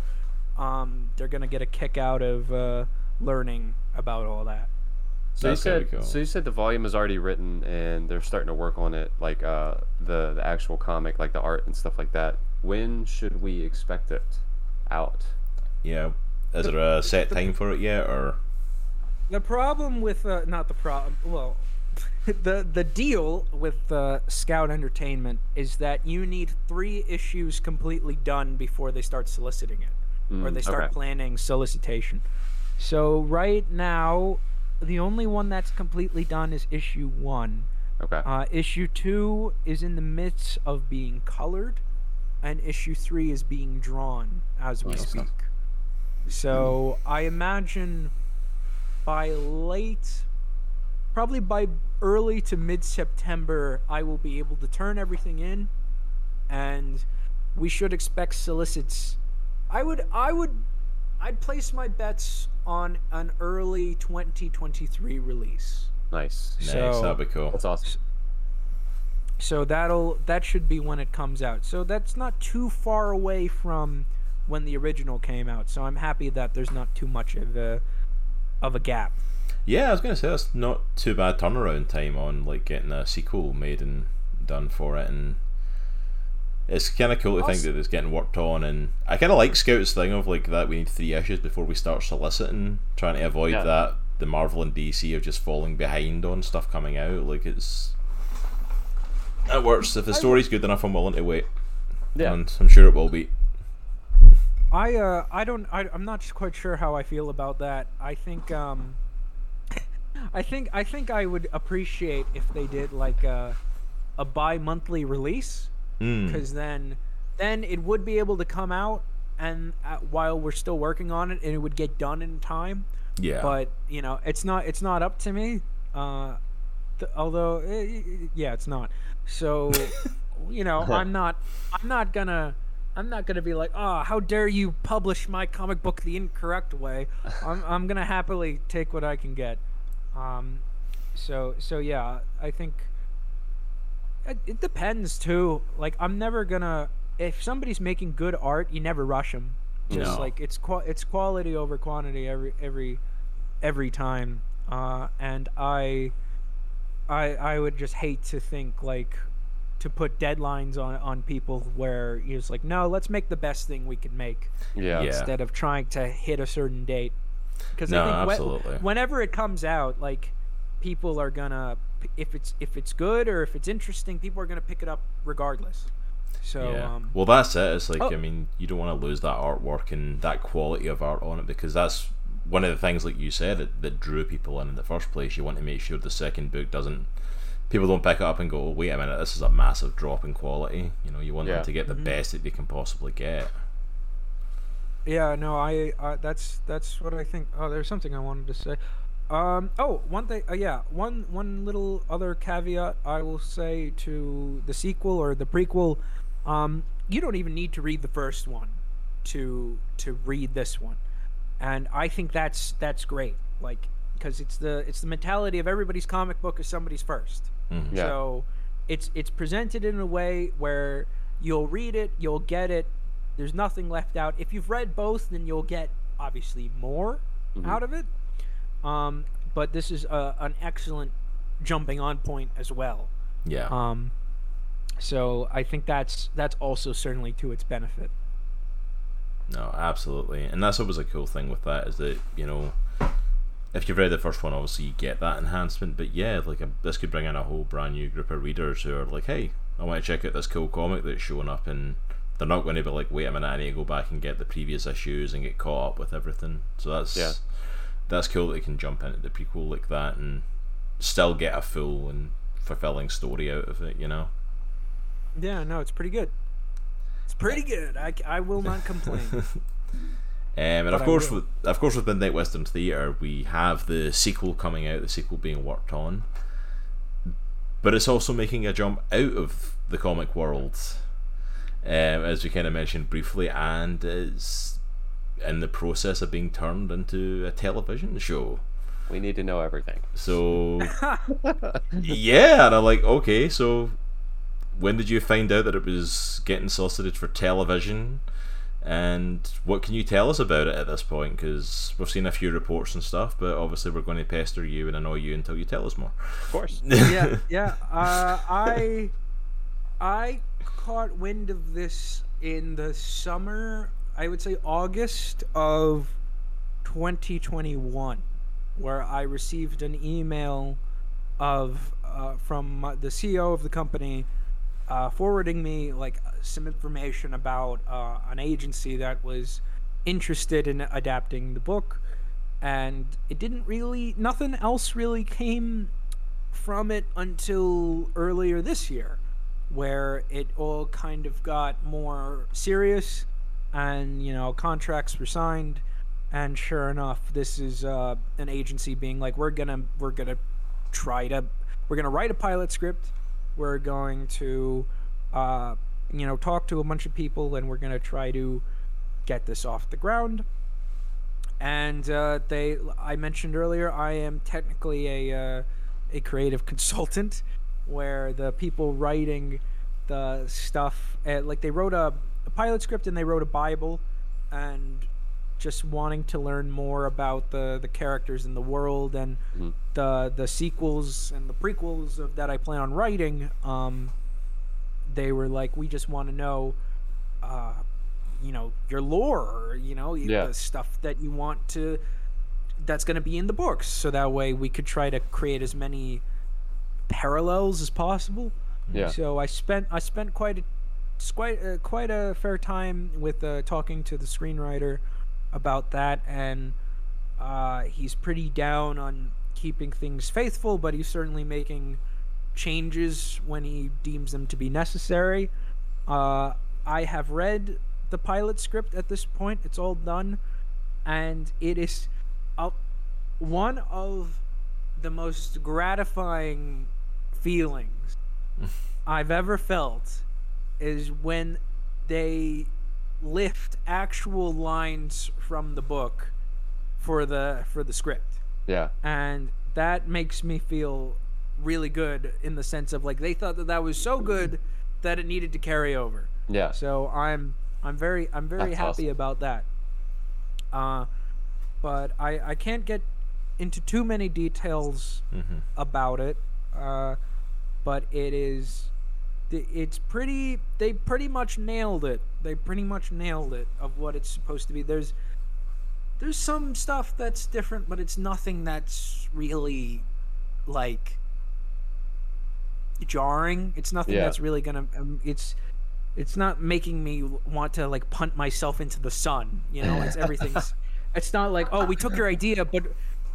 um, they're gonna get a kick out of uh, learning about all that. So you said cool. so you said the volume is already written and they're starting to work on it, like uh, the the actual comic, like the art and stuff like that. When should we expect it out? yeah. Is there a set time for it yet, or The problem with uh, not the problem. Well, the the deal with uh, Scout Entertainment is that you need three issues completely done before they start soliciting it, or Mm, they start okay. planning solicitation. So right now, the only one that's completely done is issue one. Okay. Uh, issue two is in the midst of being colored, and issue three is being drawn as we Nice. speak. So I imagine by late, probably by early to mid September, I will be able to turn everything in, and we should expect solicits. I would, I would, I'd place my bets on an early 2023 release. nice. nice? That'd be cool. That's awesome. So that'll that should be when it comes out. So that's not too far away from when the original came out. So I'm happy that there's not too much of a of a gap. Yeah, I was gonna say that's not too bad turnaround time on like getting a sequel made and done for it, and it's kind of cool to think that it's getting worked on. And I kind of like Scout's thing of like that we need three issues before we start soliciting, trying to avoid Yeah. that the Marvel and DC of just falling behind on stuff coming out. Like it's that works. If the story's good enough, I'm willing to wait, Yeah. and I'm sure it will be. I uh I don't I, I'm not quite sure how I feel about that. I think um I think I think I would appreciate if they did like a a bi-monthly release Mm. because then then it would be able to come out and uh, while we're still working on it and it would get done in time. Yeah, but you know it's not it's not up to me uh th- although eh, yeah it's not so you know i'm not i'm not gonna i'm not gonna be like oh how dare you publish my comic book the incorrect way i'm, I'm gonna happily take what i can get um so so yeah i think it, it depends too like i'm never gonna if somebody's making good art you never rush them just No. like it's qua- it's quality over quantity every every every time uh and i i i would just hate to think like to put deadlines on on people where you're just like no let's make the best thing we can make Yeah. Yeah. instead of trying to hit a certain date because No, I think whe- absolutely. whenever it comes out like people are gonna if it's if it's good or if it's interesting people are gonna pick it up regardless so yeah. um well, that's it. It's like Oh. I mean, you don't want to lose that artwork and that quality of art on it because that's one of the things, like you said, that, that drew people in in the first place. You want to make sure the second book doesn't. People don't pick it up and go, oh, "Wait a minute, this is a massive drop in quality." You know, you want Yeah. them to get the Mm-hmm. best that they can possibly get. Yeah, no, I, I that's that's what I think. Oh, there's something I wanted to say. Um, oh, one thing. Uh, yeah, one one little other caveat I will say to the sequel or the prequel. Um, you don't even need to read the first one to to read this one, and I think that's that's great. Like because it's the it's the mentality of everybody's comic book is somebody's 1st Mhm. Yeah. So it's it's presented in a way where you'll read it, you'll get it. There's nothing left out. If you've read both, then you'll get obviously more out of it. Um, but this is a, an excellent jumping on point as well. Yeah. Um, so I think that's that's also certainly to its benefit. No, absolutely, and that's always a cool thing with that is that you know, if you've read the first one, obviously you get that enhancement. But yeah, like a, this could bring in a whole brand new group of readers who are like, "Hey, I want to check out this cool comic that's showing up," and they're not going to be like, "Wait a minute, I need to go back and get the previous issues and get caught up with everything." So that's Yeah. That's cool that they can jump into the prequel like that and still get a full and fulfilling story out of it. You know. Yeah, no, it's pretty good. It's pretty good. I, I will not complain. Um, and But of course, with of course, with Midnight Western Theatre, we have the sequel coming out. The sequel being worked on, but it's also making a jump out of the comic world, um, as we kind of mentioned briefly, and is in the process of being turned into a television show. We need to know everything. So, yeah, and I'm like, okay, so when did you find out that it was getting solicited for television? And what can you tell us about it at this point? Because we've seen a few reports and stuff, but obviously we're going to pester you and annoy you until you tell us more. Of course. yeah, yeah. Uh, I I caught wind of this in the summer. I would say August of 2021, where I received an email of uh, from the CEO of the company uh, forwarding me like some information about uh, an agency that was interested in adapting the book. And it didn't really nothing else really came from it until earlier this year where it all kind of got more serious and you know contracts were signed. And sure enough this is uh, an agency being like we're gonna we're gonna try to we're gonna write a pilot script. We're going to uh, you know talk to a bunch of people and we're gonna try to get this off the ground. And uh, they i mentioned earlier i am technically a uh, a creative consultant where the people writing the stuff uh, like they wrote a, a pilot script and they wrote a bible and just wanting to learn more about the the characters in the world and Mhm. the the sequels and the prequels of, that I plan on writing um they were like we just want to know uh you know your lore or, you know Yeah. the stuff that you want to that's going to be in the books so that way we could try to create as many parallels as possible Yeah. so I spent I spent quite a quite uh, quite a fair time with uh, talking to the screenwriter about that, and uh, he's pretty down on keeping things faithful, but he's certainly making changes when he deems them to be necessary. Uh, I have read the pilot script at this point; it's all done, and it is one of the most gratifying feelings I've ever felt is when they lift actual lines from the book for the for the script Yeah. and that makes me feel really good in the sense of like they thought that that was so good that it needed to carry over Yeah. so i'm i'm very i'm very That's happy awesome. about that uh but i i can't get into too many details Mhm. about it uh but it is it's pretty they pretty much nailed it. They pretty much nailed it of what it's supposed to be. There's there's some stuff that's different but it's nothing that's really like jarring. It's nothing Yeah. that's really gonna um, it's it's not making me want to like punt myself into the sun you know? It's everything's it's not like oh we took your idea but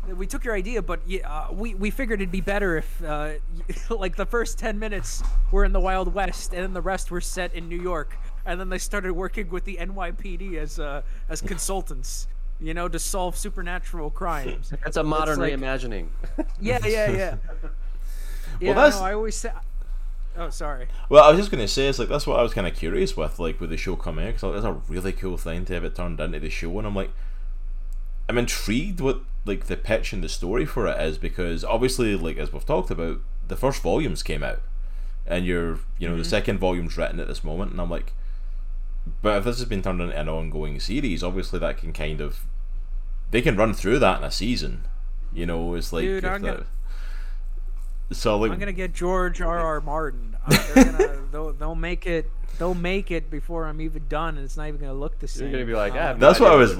we took your idea but yeah, uh, we we figured it'd be better if uh, like the first 10 minutes were in the wild west and then the rest were set in new york. And then they started working with the nypd as uh, as consultants you know to solve supernatural crimes. That's a modern like- reimagining. yeah yeah yeah. Yeah that's- no, i always say oh sorry. Well, I was just going to say, it's like that's what I was kind of curious with, like with the show coming out, because that's a really cool thing to have it turned into the show, and I'm like, I'm intrigued what like the pitch and the story for it is because obviously, like as we've talked about, the first volumes came out, and you're you know the mm-hmm. second volume's written at this moment, and I'm like, but if this has been turned into an ongoing series, obviously that can kind of they can run through that in a season. You know, it's like Dude, if I'm that- gonna- so like I'm gonna get George R. R. Martin. They're gonna, they'll, they'll make it. They'll make it before I'm even done, and it's not even gonna look the same. You're gonna be like, I have no That's what I was.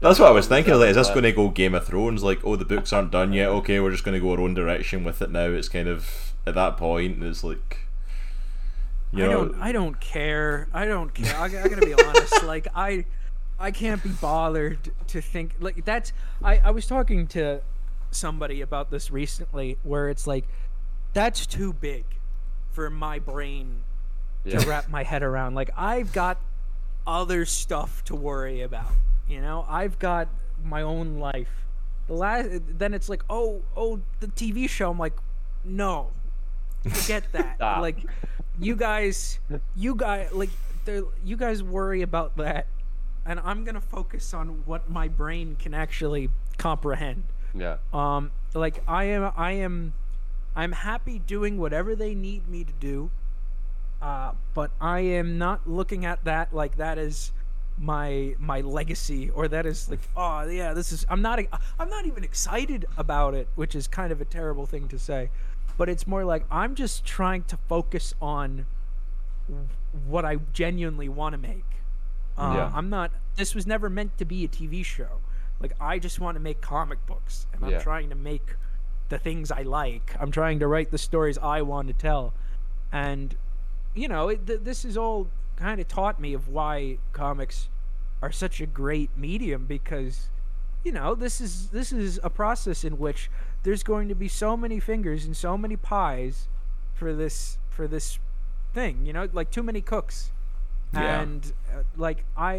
That's what I was thinking. Like, is this going to go Game of Thrones? Like, oh, the books aren't done yet. Okay, we're just going to go our own direction with it now. It's kind of at that point. It's like, you I know, don't. I don't care. I don't care. I, I gotta be honest. Like I, I can't be bothered to think like that's. I I was talking to somebody about this recently, where it's like, that's too big for my brain Yeah. to wrap my head around. Like I've got other stuff to worry about. You know, I've got my own life. The last, then it's like, oh, oh, the TV show. I'm like, no, forget that. Like, you guys, you guys, like, you guys worry about that, and I'm gonna focus on what my brain can actually comprehend. Yeah. Um, like I am, I am, I'm happy doing whatever they need me to do. Uh, but I am not looking at that like that is my my legacy or that is like oh yeah this is I'm not I'm not even excited about it which is kind of a terrible thing to say. But it's more like I'm just trying to focus on what I genuinely want to make. Uh, Yeah. I'm not this was never meant to be a TV show. Like I just want to make comic books and I'm Yeah. trying to make the things I like. I'm trying to write the stories I want to tell. And you know it, th- this is all kind of taught me of why comics are such a great medium because you know this is this is a process in which there's going to be so many fingers and so many pies for this for this thing you know like too many cooks Yeah. and uh, like i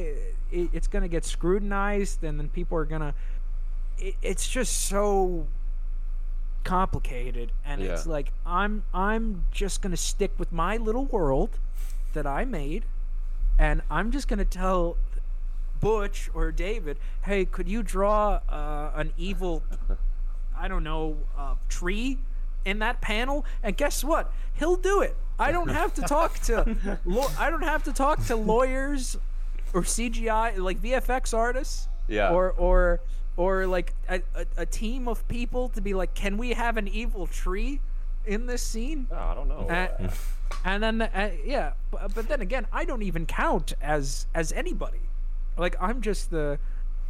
it, it's going to get scrutinized and then people are going to it, it's just so complicated and it's like i'm i'm just to stick with my little world that i made and i'm just to tell butch or david hey could you draw uh, an evil i don't know uh, tree in that panel? And guess what? He'll do it. I don't have to talk to law- i don't have to talk to lawyers or cgi like vfx artists Yeah. or or or like a, a, a team of people to be like can we have an evil tree in this scene Oh, I don't know. uh, and then uh, yeah but, but then again i don't even count as as anybody like i'm just the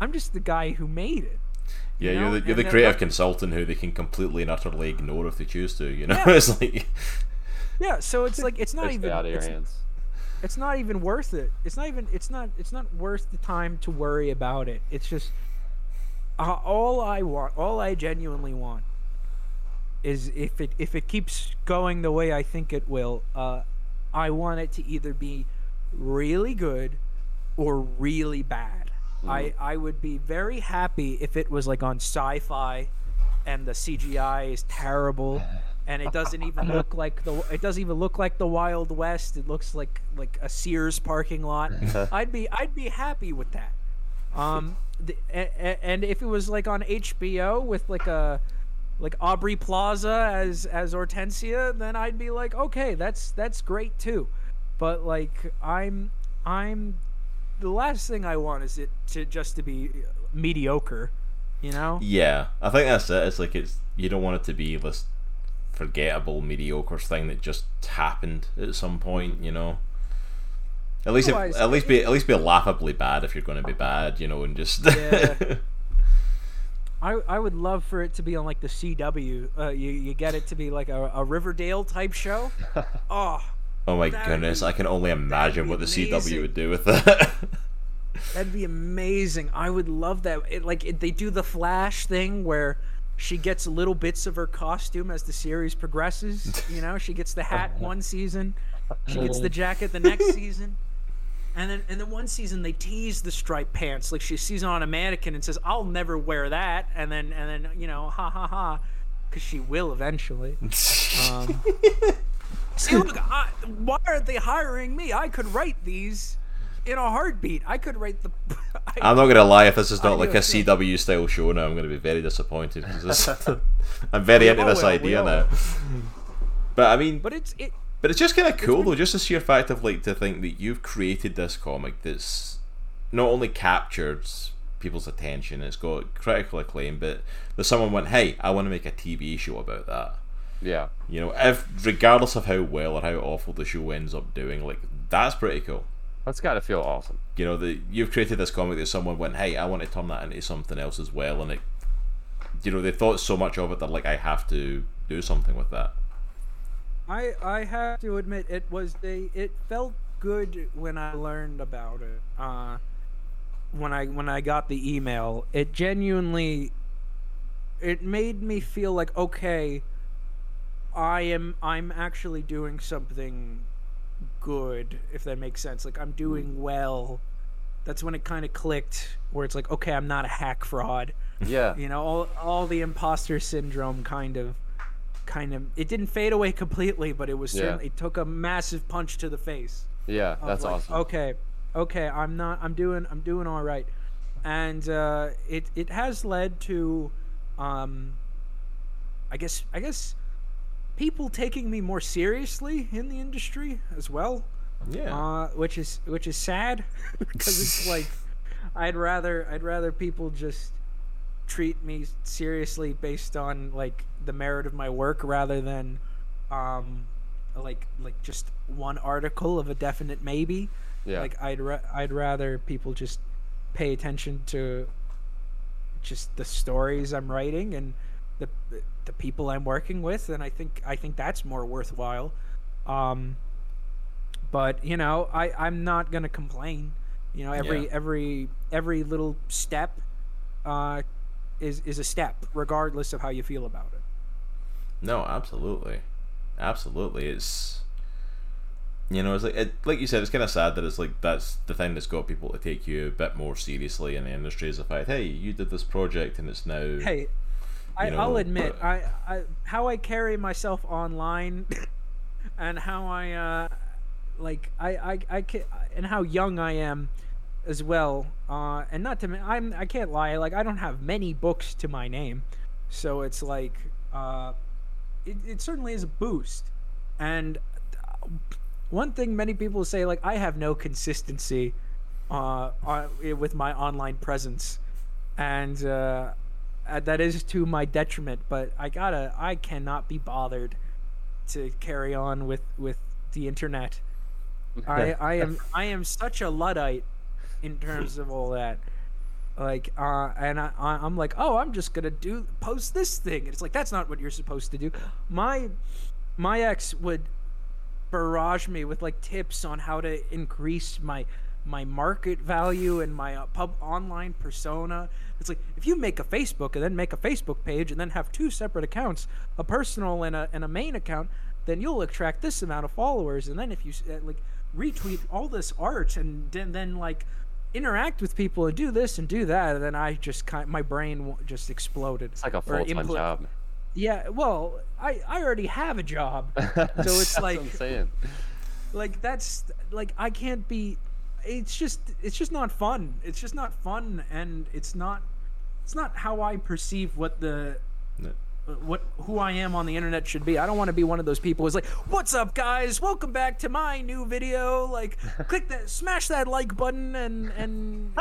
i'm just the guy who made it yeah, you you're know, the, you're and the then, creative like- consultant who they can completely and utterly ignore if they choose to. You know, Yeah. it's like, yeah so it's like it's not even out of your it's, hands. it's not even worth it it's not even it's not it's not worth the time to worry about it it's just uh, all i want all i genuinely want is if it if it keeps going the way i think it will uh i want it to either be really good or really bad. I i would be very happy if it was like on sci-fi and the cgi is terrible and it doesn't even look like the it doesn't even look like the wild west. It looks like like a sears parking lot. I'd be i'd be happy with that um the, a, and if it was like on hbo with like a like aubrey plaza as as hortensia then i'd be like okay that's that's great too but like i'm i'm the last thing i want is it to just to be mediocre you know yeah, I think that's it. It's like it's you don't want it to be this forgettable, mediocre thing that just happened at some point. You know. At least, Otherwise- it, at least be at least be laughably bad if you're going to be bad, you know, and just Yeah. I, I would love for it to be on like the CW. Uh, you you get it to be like a, a Riverdale type show. Oh, Oh my goodness, be- I can only imagine what the CW would do with that. that'd be amazing. I would love that. It, like it, they do the Flash thing where she gets little bits of her costume as the series progresses. You know, she gets the hat one season, she gets the jacket the next season. And then, and then one season they tease the striped pants, like she sees it on a mannequin and says, "I'll never wear that." And then, and then, you know, ha ha ha, because she will eventually. Um, see, look, I, why aren't they hiring me? I could write these in a heartbeat. I could write the, I I'm not gonna lie. If this is I not like a. CW style show now, I'm gonna be very disappointed I'm very into this idea now. But I mean, But it's it. But it's just kind of cool though, just the sheer fact of like to think that you've created this comic that's not only captured people's attention, it's got critical acclaim, but that someone went, "Hey, I want to make a TV show about that." Yeah. You know, if regardless of how well or how awful the show ends up doing, like that's pretty cool. That's got to feel awesome. You know, that you've created this comic that someone went, "Hey, I want to turn that into something else as well," and it, you know, they thought so much of it that like I have to do something with that. I I have to admit it was a it felt good when I learned about it. Uh, when I when I got the email, it genuinely it made me feel like okay, I am I'm actually doing something good if that makes sense. Like I'm doing well. That's when it kind of clicked where it's like okay, I'm not a hack fraud. Yeah. You know, all all the imposter syndrome kind of kind of it didn't fade away completely, but it was Yeah. certainly it took a massive punch to the face. Yeah. That's like, awesome. Okay, okay, I'm not. I'm doing. I'm doing all right, and uh, it it has led to, um, I guess I guess, people taking me more seriously in the industry as well. Yeah. Uh, which is which is sad because it's like I'd rather I'd rather people just treat me seriously based on like the merit of my work rather than um like like just one article of a definite maybe. Yeah. Like I'd ra- I'd rather people just pay attention to just the stories I'm writing and the the people I'm working with and I think I think that's more worthwhile. Um but you know, I I'm not going to complain. You know, every Yeah. every every little step uh is is a step regardless of how you feel about it. No, absolutely, absolutely. It's you know, it's like it, like you said, it's kind of sad that it's like that's the thing that's got people to take you a bit more seriously in the industry is the fact, hey, you did this project and it's now Hey, I, You I'll admit, I, I how I carry myself online, and how I uh, like I I I can, and how young I am, as well. Uh, and not to I'm I can't lie, like I don't have many books to my name, so it's like uh, it it certainly is a boost, and one thing many people say like I have no consistency, uh, on, with my online presence, and. Uh, uh, that is to my detriment but i gotta i cannot be bothered to carry on with with the internet. I i am i am such a luddite in terms of all that like uh and I, i'm like oh i'm just gonna do post this thing and it's like that's not what you're supposed to do my my ex would barrage me with like tips on how to increase my my market value and my uh, pub online persona. It's like if you make a Facebook and then make a Facebook page and then have two separate accounts, a personal and a and a main account, then you'll attract this amount of followers. And then if you uh, like retweet all this art and then then like interact with people and do this and do that, and then I just kind my brain just exploded. It's like a full time impl- job. Yeah, well, I I already have a job, so it's like what I'm saying. like that's like I can't be it's just it's just not fun. It's just not fun and it's not it's not how I perceive what the No. What who I am on the internet should be. I don't want to be one of those people who's like, "What's up, guys? Welcome back to my new video." Like, click that, smash that like button, and and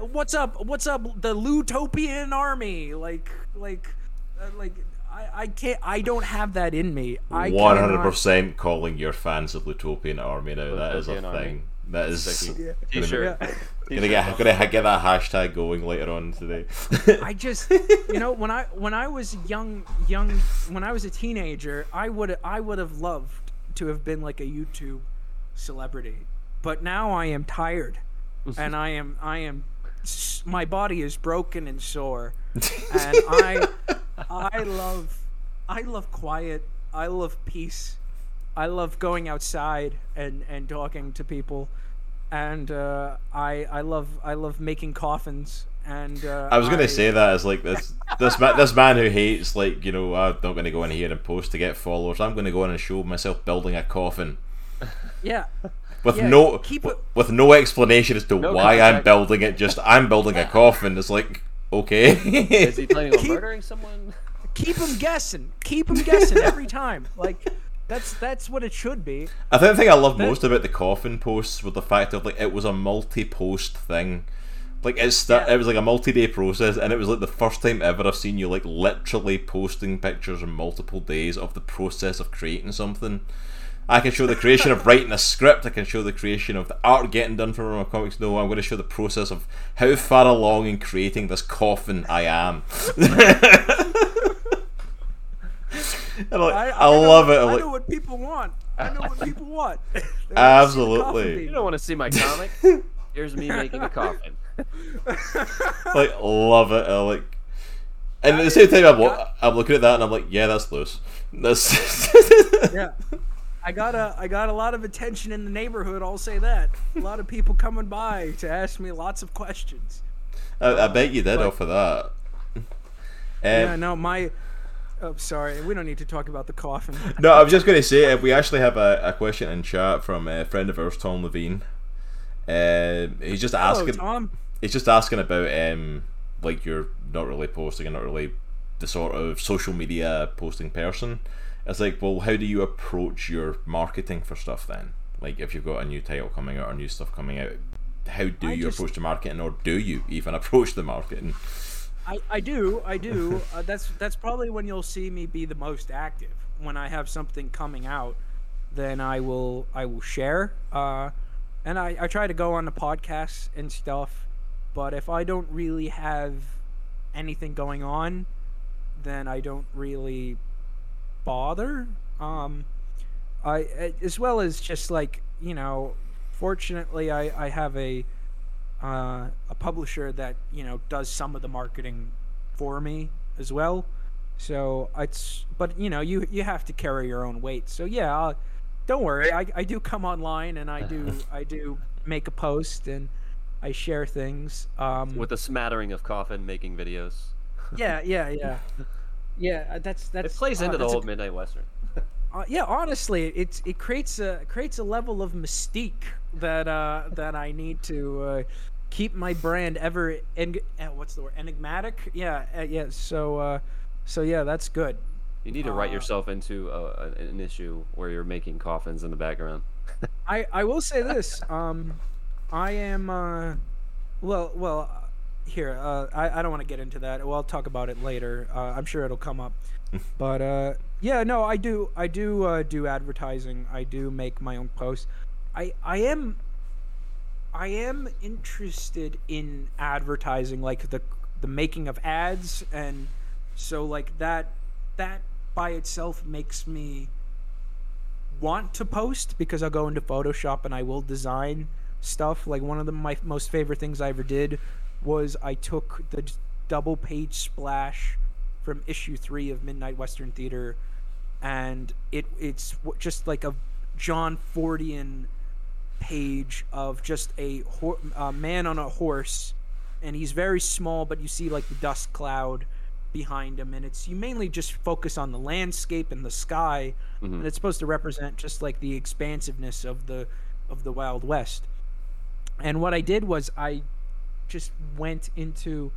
what's up? What's up? The Lutopian army, like like uh, like I I can't I don't have that in me. I One hundred percent calling your fans of Lutopian Army now. That is a Army. thing. That is T-shirt. Yeah. Gonna get gonna ha- get that hashtag going later on today. I just, you know, when I when I was young, young, when I was a teenager, I would I would have loved to have been like a YouTube celebrity, but now I am tired, and I am I am my body is broken and sore, and I I love I love quiet. I love peace. I love going outside and and talking to people, and uh, I I love I love making coffins. And uh, I was gonna say that as like this this man this man who hates like you know I'm not gonna go in here and post to get followers. I'm gonna go in and show myself building a coffin. Yeah. with Yeah, no keep w- it- with no explanation as to No why I'm building it. Just I'm building a coffin. It's like okay. Is he planning on Keep- murdering someone? Keep him guessing. Keep him guessing every time. Like that's that's what it should be. I think the thing I love most about the coffin posts was the fact of like it was a multi-post thing. Like it's sta- Yeah. it was like a multi-day process, and it was like the first time ever I've seen you like literally posting pictures in multiple days of the process of creating something. I can show the creation of writing a script. I can show the creation of the art getting done for my comics. No, I'm going to show the process of how far along in creating this coffin I am. And, like, I, know- love it. I like, know what people want. I know what people want. They wanna see the Absolutely. You don't want to see my comic? Here's me making a coffin. like love it. I like, and at the same time, I'm, lo- I'm looking at that and I'm like, yeah, that's loose. That's yeah. I got a I got a lot of attention in the neighborhood. I'll say that. A lot of people coming by to ask me lots of questions. I, I bet you did But- off of that. Um, yeah, no, my. Oh, sorry. We don't need to talk about the coffin. No, I was just going to say uh, we actually have a, a question in chat from a friend of ours, Tom Levine. Uh, he's just Hello, asking. Tom. He's just asking about um, like you're not really posting and not really the sort of social media posting person. It's like, well, how do you approach your marketing for stuff then? Like, if you've got a new title coming out or new stuff coming out, how do I you just- approach the marketing, or do you even approach the marketing? I, I do, I do. Uh, that's that's probably when you'll see me be the most active. When I have something coming out, then I will I will share. Uh, and I, I try to go on the podcasts and stuff. But if I don't really have anything going on, then I don't really bother. Um, I as well as just like you know, fortunately I I have a uh, a publisher that you know does some of the marketing for me as well. So it's but you know you you have to carry your own weight. So yeah, I'll, don't worry. I, I do come online and I do I do make a post and I share things. Um, With a smattering of coffin making videos. yeah yeah yeah yeah. uh, That's It that's plays uh, into the old a- Midnight Western. uh, yeah, honestly, it's it creates a creates a level of mystique that uh, that I need to uh, keep my brand ever en- uh, what's the word enigmatic. Yeah, uh, yeah. So uh, so yeah, that's good. You need to write Uh, yourself into a, an- issue where you're making coffins in the background. I I will say this. Um, I am uh, well well. Here, uh, I, I don't want to get into that. Well, I'll talk about it later. Uh, I'm sure it'll come up. but uh, yeah, no, I do. I do uh, do advertising. I do make my own posts. I I am I am interested in advertising, like the the making of ads, and so like that that by itself makes me want to post because I'll go into Photoshop and I will design stuff. Like one of the, my most favorite things I ever did was I took the double page splash from issue three of Midnight Western Theater, and it it's just like a John Fordian page of just a, hor- a uh, man on a horse, and he's very small, but you see like the dust cloud behind him, and it's you mainly just focus on the landscape and the sky, mm-hmm. and it's supposed to represent just like the expansiveness of the of the Wild West. And what I did was I just went into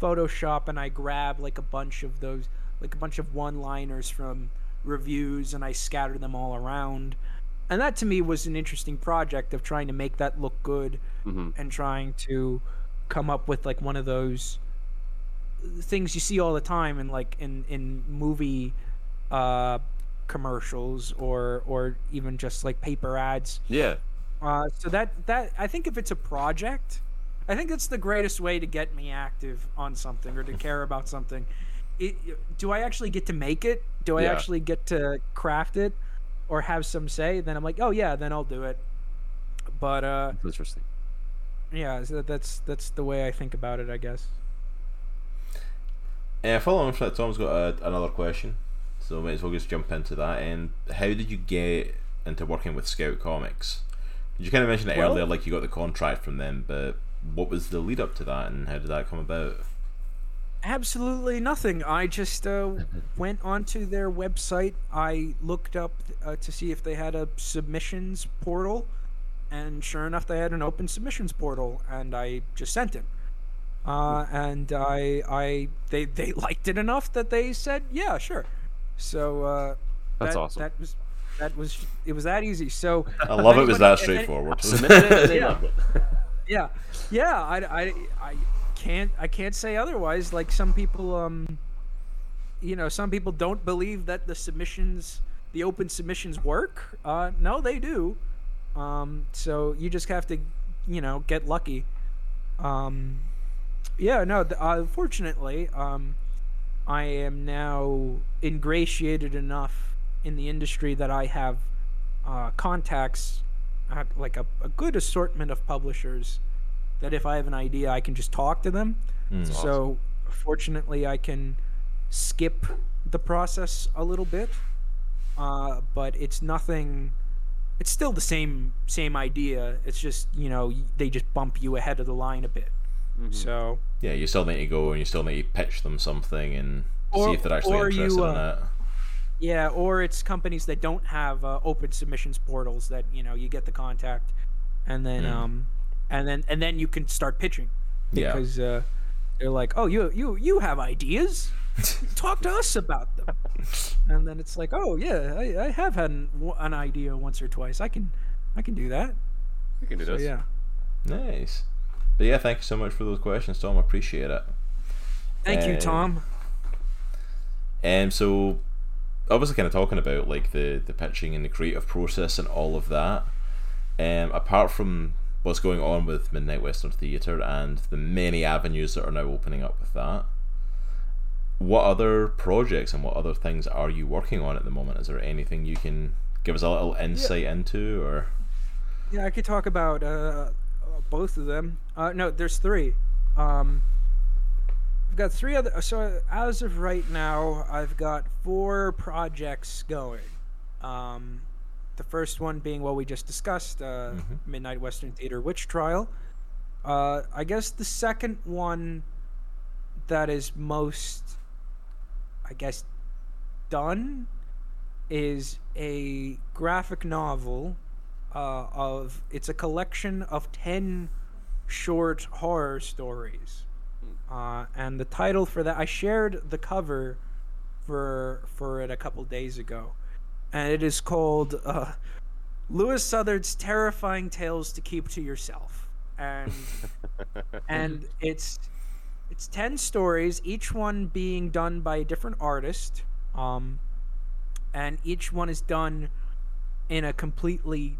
Photoshop and I grabbed like a bunch of those, like a bunch of one-liners from reviews, and I scattered them all around. And that to me was an interesting project of trying to make that look good Mhm. and trying to come up with like one of those things you see all the time in like in in movie uh commercials or or even just like paper ads Yeah. uh, so that that I think if it's a project, I think it's the greatest way to get me active on something or to care about something. It, do I actually get to make it? Do I Yeah. actually get to craft it or have some say? Then I'm like, oh yeah, then I'll do it. But uh, That's interesting. yeah, that's that's the way I think about it, I guess. Uh, following from that, Tom's got a, another question, so might as well just jump into that. And how did you get into working with Scout Comics? You kind of mentioned it Well- earlier, like you got the contract from them, but what was the lead up to that, and how did that come about? Absolutely nothing. I just uh, went onto their website. I looked up uh, to see if they had a submissions portal, and sure enough, they had an open submissions portal, and I just sent it. Uh, and I, I, they, they liked it enough that they said, yeah, sure. So uh, That's that, awesome. That was, that was, it was that easy. So I love it was that straightforward. Submitted it and they Yeah. loved it. yeah yeah I, I, I can't i can't say otherwise like some people um you know some people don't believe that the submissions the open submissions work. Uh no they do. Um so you just have to you know get lucky. Um yeah no th- uh, fortunately um i am now ingratiated enough in the industry that i have uh, contacts at like a, a good assortment of publishers that if I have an idea, I can just talk to them. So fortunately, I can skip the process a little bit, uh, but it's nothing. It's still the same same idea. It's just you know they just bump you ahead of the line a bit. So yeah, you still need to go and you still need to pitch them something and see if they're actually or you, interested in uh, it. Yeah, or it's companies that don't have uh, open submissions portals that you know you get the contact, and then um, and then and then you can start pitching Yeah. because uh, they're like, oh, you you you have ideas, talk to us about them, and then it's like, oh yeah, I, I have had an, an idea once or twice. I can I can do that. We can do So this. yeah, Nice. But yeah, thank you so much for those questions, Tom. I appreciate it. thank you, Tom. And so obviously, kind of talking about like the the pitching and the creative process and all of that. Um, apart from what's going on with Midnight Western Theatre and the many avenues that are now opening up with that, what other projects and what other things are you working on at the moment? Is there anything you can give us a little insight into, or Yeah, I could talk about uh, uh, both of them. Uh, no, there's three. Um, I've got three other. So as of right now, I've got four projects going. Um, the first one being what we just discussed, uh, Midnight Western Theater Witch Trial. Uh, I guess the second one that is most, I guess, done is a graphic novel uh, of it's a collection of 10 short horror stories. Uh, and the title for that i shared the cover for for it a couple days ago and it is called uh, lewis southard's terrifying tales to keep to yourself. And and it's it's 10 stories each one being done by a different artist um, and each one is done in a completely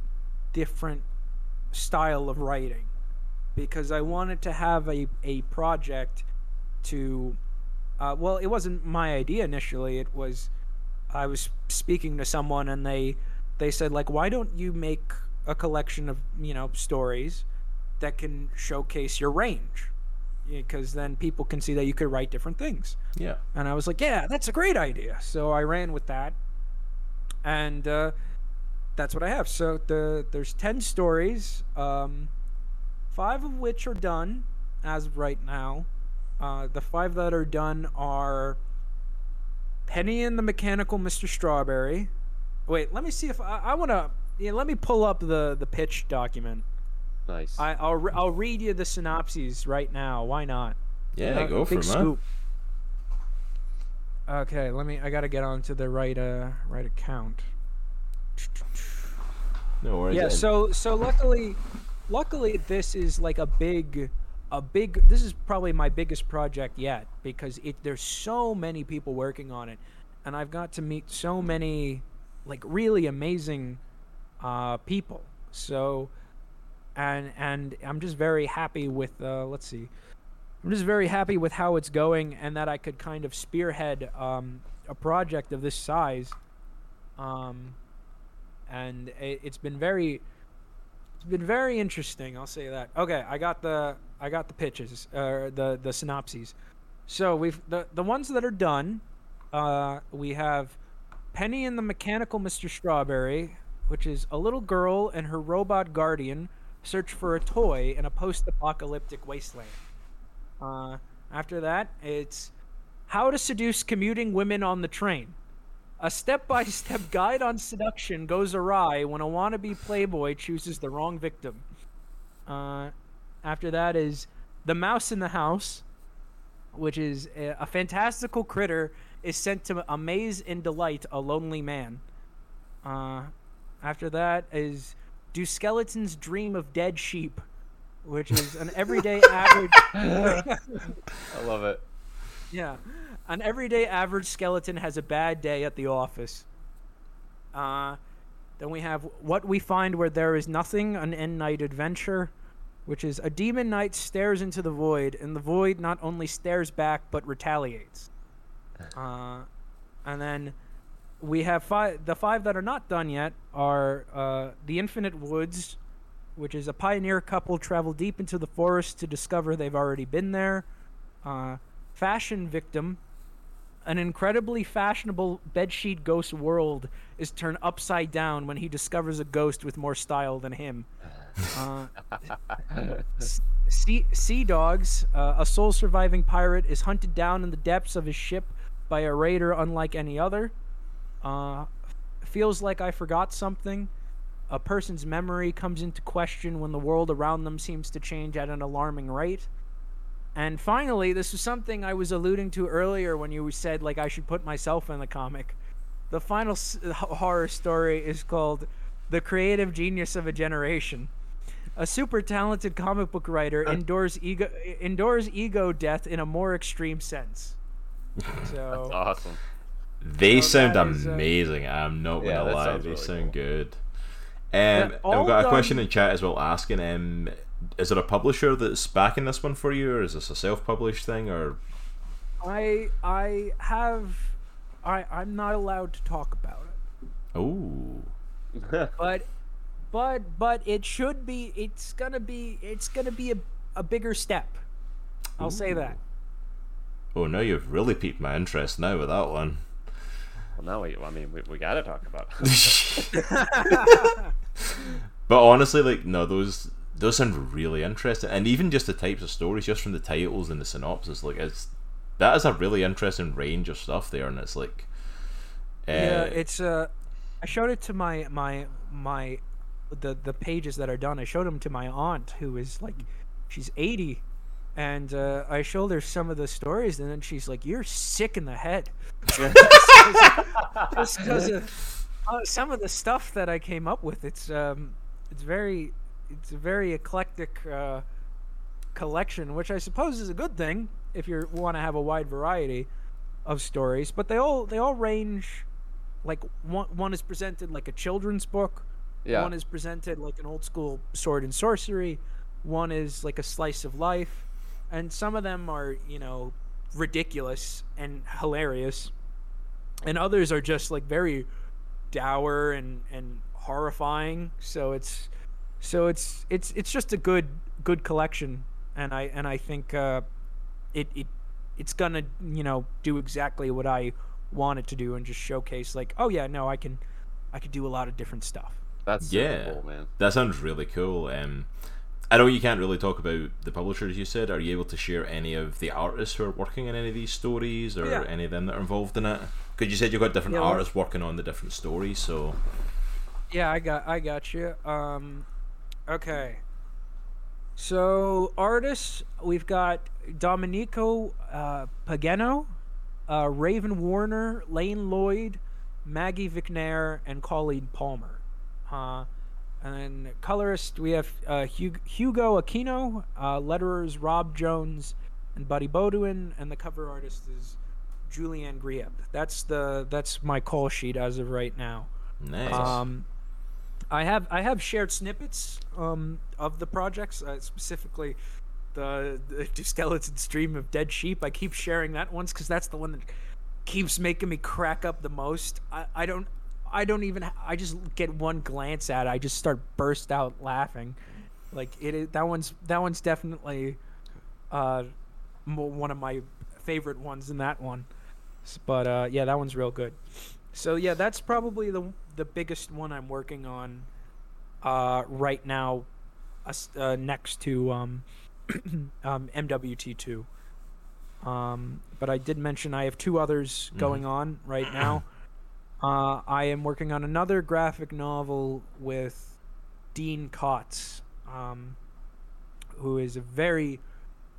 different style of writing. Because I wanted to have a, a project to uh, well it wasn't my idea initially it was I was speaking to someone and they they said like why don't you make a collection of you know stories that can showcase your range because then people can see that you could write different things yeah, and I was like, yeah, that's a great idea. So I ran with that. And uh, that's what I have. So the there's 10 stories, um, five of which are done as of right now. Uh, the five that are done are Penny and the Mechanical Mr. Strawberry. Wait, let me see if I, I want to. Yeah, let me pull up the, the pitch document. Nice. I, I'll, re- I'll read you the synopses right now. Why not? yeah, Uh, go for it, scoop. Okay, let me. I gotta get onto the right uh right account. No worries. Yeah. and- So so luckily, luckily this is like a big, a big. This is probably my biggest project yet because it there's so many people working on it, and I've got to meet so many, like really amazing, uh, people. So, and and I'm just very happy with. Uh, let's see. I'm just very happy with how it's going and that I could kind of spearhead um, a project of this size. Um, and it, it's been very, it's been very interesting. I'll say that. Okay, I got the I got the pitches, uh, the the synopses. So we've the the ones that are done. Uh, we have Penny and the Mechanical Mr. Strawberry, which is a little girl and her robot guardian search for a toy in a post-apocalyptic wasteland. Uh, After that, it's How to Seduce Commuting Women on the Train. A step by step guide on seduction goes awry when a wannabe playboy chooses the wrong victim. Uh, after that is The Mouse in the House, which is a, a fantastical critter is sent to amaze and delight a lonely man. Uh, after that is Do Skeletons Dream of Dead Sheep, which is an everyday average. I love it. Yeah. An everyday average skeleton has a bad day at the office. Uh, then we have What We Find Where There Is Nothing, an end night adventure, which is a demon knight stares into the void, and the void not only stares back but retaliates. Uh, and then we have five. The five that are not done yet are uh, The Infinite Woods, which is a pioneer couple travel deep into the forest to discover they've already been there. Uh, fashion Victim, an incredibly fashionable bedsheet ghost world is turned upside down when he discovers a ghost with more style than him. Uh, sea, sea Dogs, uh, a soul surviving pirate, is hunted down in the depths of his ship by a raider unlike any other. Uh, feels like I forgot something. A person's memory comes into question when the world around them seems to change at an alarming rate. And finally, this is something I was alluding to earlier when you said like I should put myself in the comic. The final s- horror story is called "The Creative Genius of a Generation." A super talented comic book writer endures ego endures ego death in a more extreme sense. So Awesome. They So sound that is, uh, amazing. I'm not gonna that lie, they really sound cool. good. Um, all I've got a done- question in chat as well, asking, um, is it a publisher that's backing this one for you, or is this a self-published thing, or I I have I I'm not allowed to talk about it. oh, but but but it should be it's gonna be it's gonna be a, a bigger step i'll say that oh, now you've really piqued my interest now with that one. well, now we, I mean, we, we got to talk about. But honestly, like no, those those sound really interesting, and even just the types of stories, just from the titles and the synopsis, like it's that is a really interesting range of stuff there, and it's like, uh, yeah it's uh i showed it to my my my the the pages that are done. I showed them to my aunt who is like she's 80 and uh, i showed her some of the stories and then she's like you're sick in the head. Just because of uh, some of the stuff that I came up with. It's um, it's very, it's a very eclectic uh, collection, which I suppose is a good thing if you want to have a wide variety of stories. But they all they all range, like one one is presented like a children's book, Yeah. one is presented like an old school sword and sorcery, one is like a slice of life, and some of them are you know ridiculous and hilarious and others are just like very dour and and horrifying so it's so it's it's it's just a good good collection and i and i think uh it it it's gonna you know do exactly what i want it to do and just showcase like oh yeah no i can i could do a lot of different stuff That's super yeah, cool, man. that sounds really cool. Um, I know you can't really talk about the publishers. You said, are you able to share any of the artists who are working in any of these stories, or Yeah. any of them that are involved in it? Because you said you've got different Yeah, artists working on the different stories. So Yeah, I got I got you. Um okay. So artists, we've got Domenico uh, Pagano, uh, Raven Warner, Lane Lloyd, Maggie Vicknair, and Colleen Palmer. Uh, and then colorist, we have uh, Hug- Hugo Aquino, uh, letterers Rob Jones and Buddy Beaudoin, and the cover artist is Julianne Grieb. That's the that's my call sheet as of right now. nice. Um, I have I have shared snippets um, of the projects, uh, specifically the, the Do Skeletons Dream of Dead Sheep. I keep sharing that once because that's the one that keeps making me crack up the most. I, I don't I don't even I just get one glance at it, I just start burst out laughing. Like it is that one's that one's definitely uh, one of my favorite ones in that one. But uh, yeah, that one's real good. So yeah, that's probably the the biggest one I'm working on uh, right now, uh, next to um, um, MWT two. Um, but I did mention I have two others going on right now. Uh, I am working on another graphic novel with Dean Kotz, um, who is a very,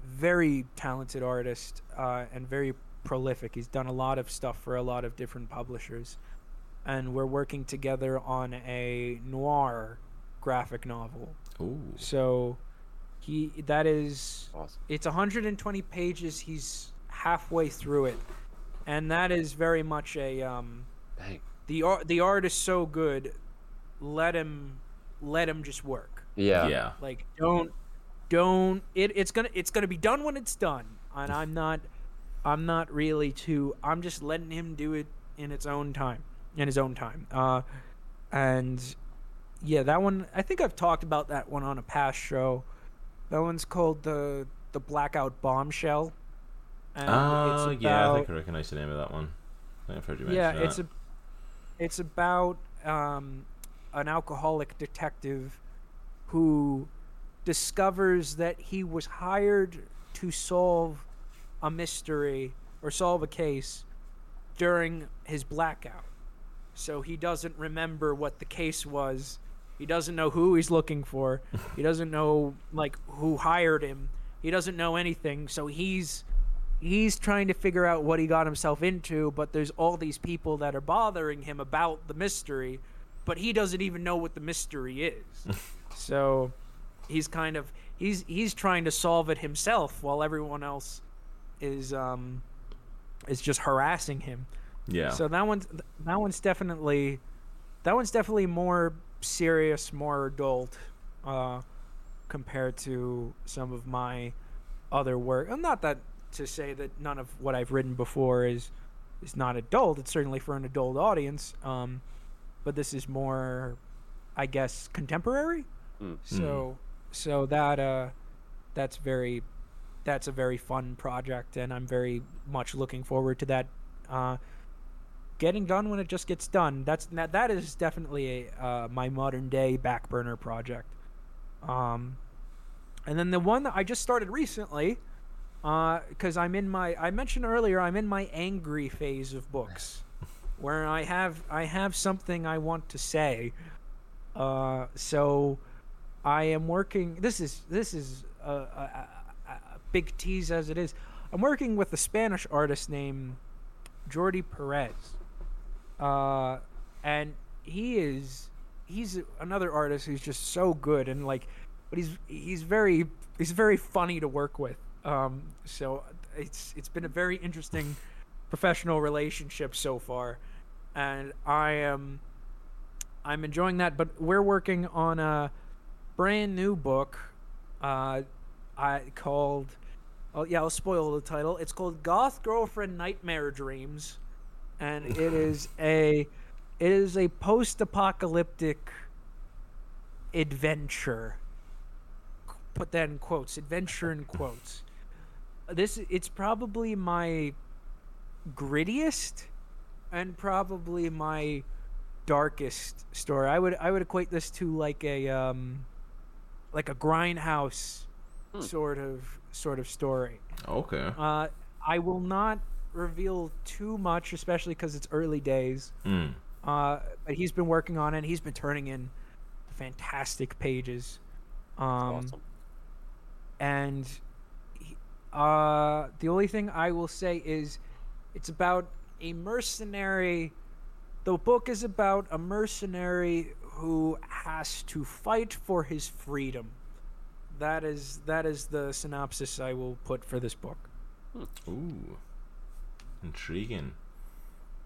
very talented artist uh, and very prolific. He's done a lot of stuff for a lot of different publishers, and we're working together on a noir graphic novel. Ooh. So he that is Awesome. it's 120 pages. He's halfway through it, and that is very much a um, Dang. the art. The art is so good. Let him, let him just work. Yeah. Yeah. Like don't, don't. It, it's gonna it's gonna be done when it's done, and I'm not, I'm not really too. I'm just letting him do it in its own time, in his own time. Uh, and yeah, that one. I think I've talked about that one on a past show. That one's called the the Blackout Bombshell. And Oh, it's yeah, I about- think I recognize the name of that one. I think I've heard you mention yeah, that. it's a, it's about um, an alcoholic detective who discovers that he was hired to solve a mystery or solve a case during his blackout. So he doesn't remember what the case was. He doesn't know who he's looking for. he doesn't know like who hired him. He doesn't know anything. So he's he's trying to figure out what he got himself into, but there's all these people that are bothering him about the mystery, but he doesn't even know what the mystery is. so he's kind of he's he's trying to solve it himself while everyone else is um is just harassing him. yeah. So that one's that one's definitely that one's definitely more serious, more adult, uh, compared to some of my other work. And not that to say that none of what I've written before is is not adult. It's certainly for an adult audience. Um, but this is more, I guess, contemporary. Mm. So so that uh, that's very that's a very fun project, and I'm very much looking forward to that. Uh, getting done when it just gets done. That's that, that is definitely a uh, my modern day back burner project. Um, and then the one that I just started recently, because I'm in my I mentioned earlier I'm in my angry phase of books, where I have I have something I want to say. Uh, so I am working. This is this is a, a big tease as it is. I'm working with a Spanish artist named Jordi Perez, uh, and he is he's another artist who's just so good and like, but he's he's very he's very funny to work with. Um, so it's it's been a very interesting professional relationship so far, and I am I'm enjoying that. But we're working on a brand new book, uh, I called. Oh yeah, I'll spoil the title. It's called Goth Girlfriend Nightmare Dreams, and it is a it is a post-apocalyptic adventure. Put that in quotes. Adventure in quotes. This it's probably my grittiest and probably my darkest story. I would I would equate this to like a um like a grindhouse Hmm. sort of sort of story. okay. Uh, I will not reveal too much, especially because it's early days. Mm. Uh, but he's been working on it. He's been turning in fantastic pages. Um, awesome. and he- uh, the only thing I will say is it's about a mercenary. The book is about a mercenary who has to fight for his freedom. That is that is the synopsis I will put for this book. Ooh, intriguing.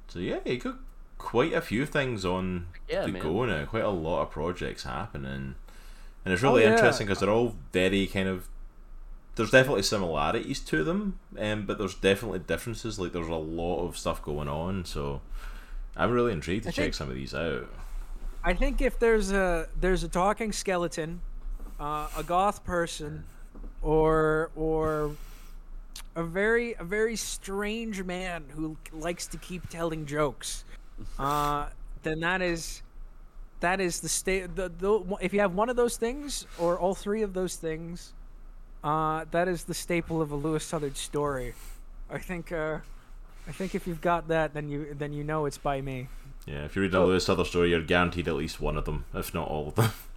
So yeah, you got quite a few things on Yeah, the man. go now. Quite a lot of projects happening, and it's really Oh, yeah. interesting because they're all very kind of. There's definitely similarities to them, um, but there's definitely differences. Like there's a lot of stuff going on, so I'm really intrigued to I check think- some of these out. I think if there's a there's a talking skeleton, uh, a goth person, or or a very a very strange man who likes to keep telling jokes, uh, then that is that is the state. The, the if you have one of those things or all three of those things, uh, that is the staple of a Lewis Southard story. I think uh, I think if you've got that, then you then you know it's by me. Yeah, if you read a Lewis Southard story, you're guaranteed at least one of them, if not all of them.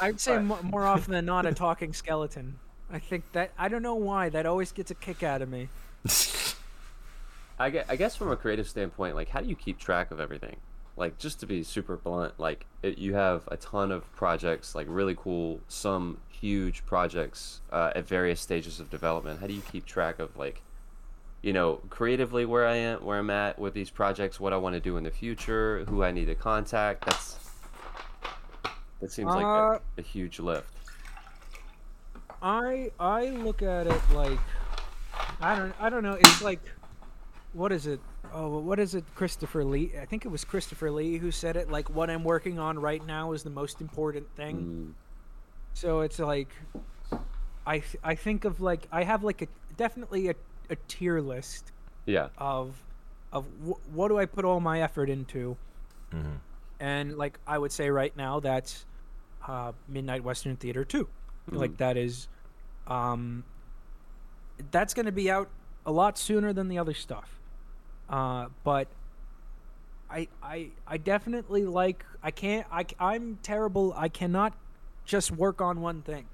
I'd say mo- more often than not a talking skeleton. I think that I don't know why that always gets a kick out of me. I guess, I guess from a creative standpoint, like how do you keep track of everything? Like just to be super blunt, like it, you have a ton of projects, like really cool, some huge projects uh, at various stages of development. How do you keep track of like, you know, creatively where I am, where I'm at with these projects, what I want to do in the future, who I need to contact? That's that seems like Uh, a, a huge lift. I I look at it like I don't I don't know. It's like what is it? Oh, what is it? Christopher Lee. I think it was Christopher Lee who said it. Like what I'm working on right now is the most important thing. Mm, So it's like I th- I think of like I have like a definitely a, a tier list yeah. of of wh- what do I put all my effort into, Mhm. and like I would say right now that's uh, Midnight Western Theater 2 Like that is, um, that's going to be out a lot sooner than the other stuff. Uh, but I I I definitely like I can't I I'm terrible. I cannot just work on one thing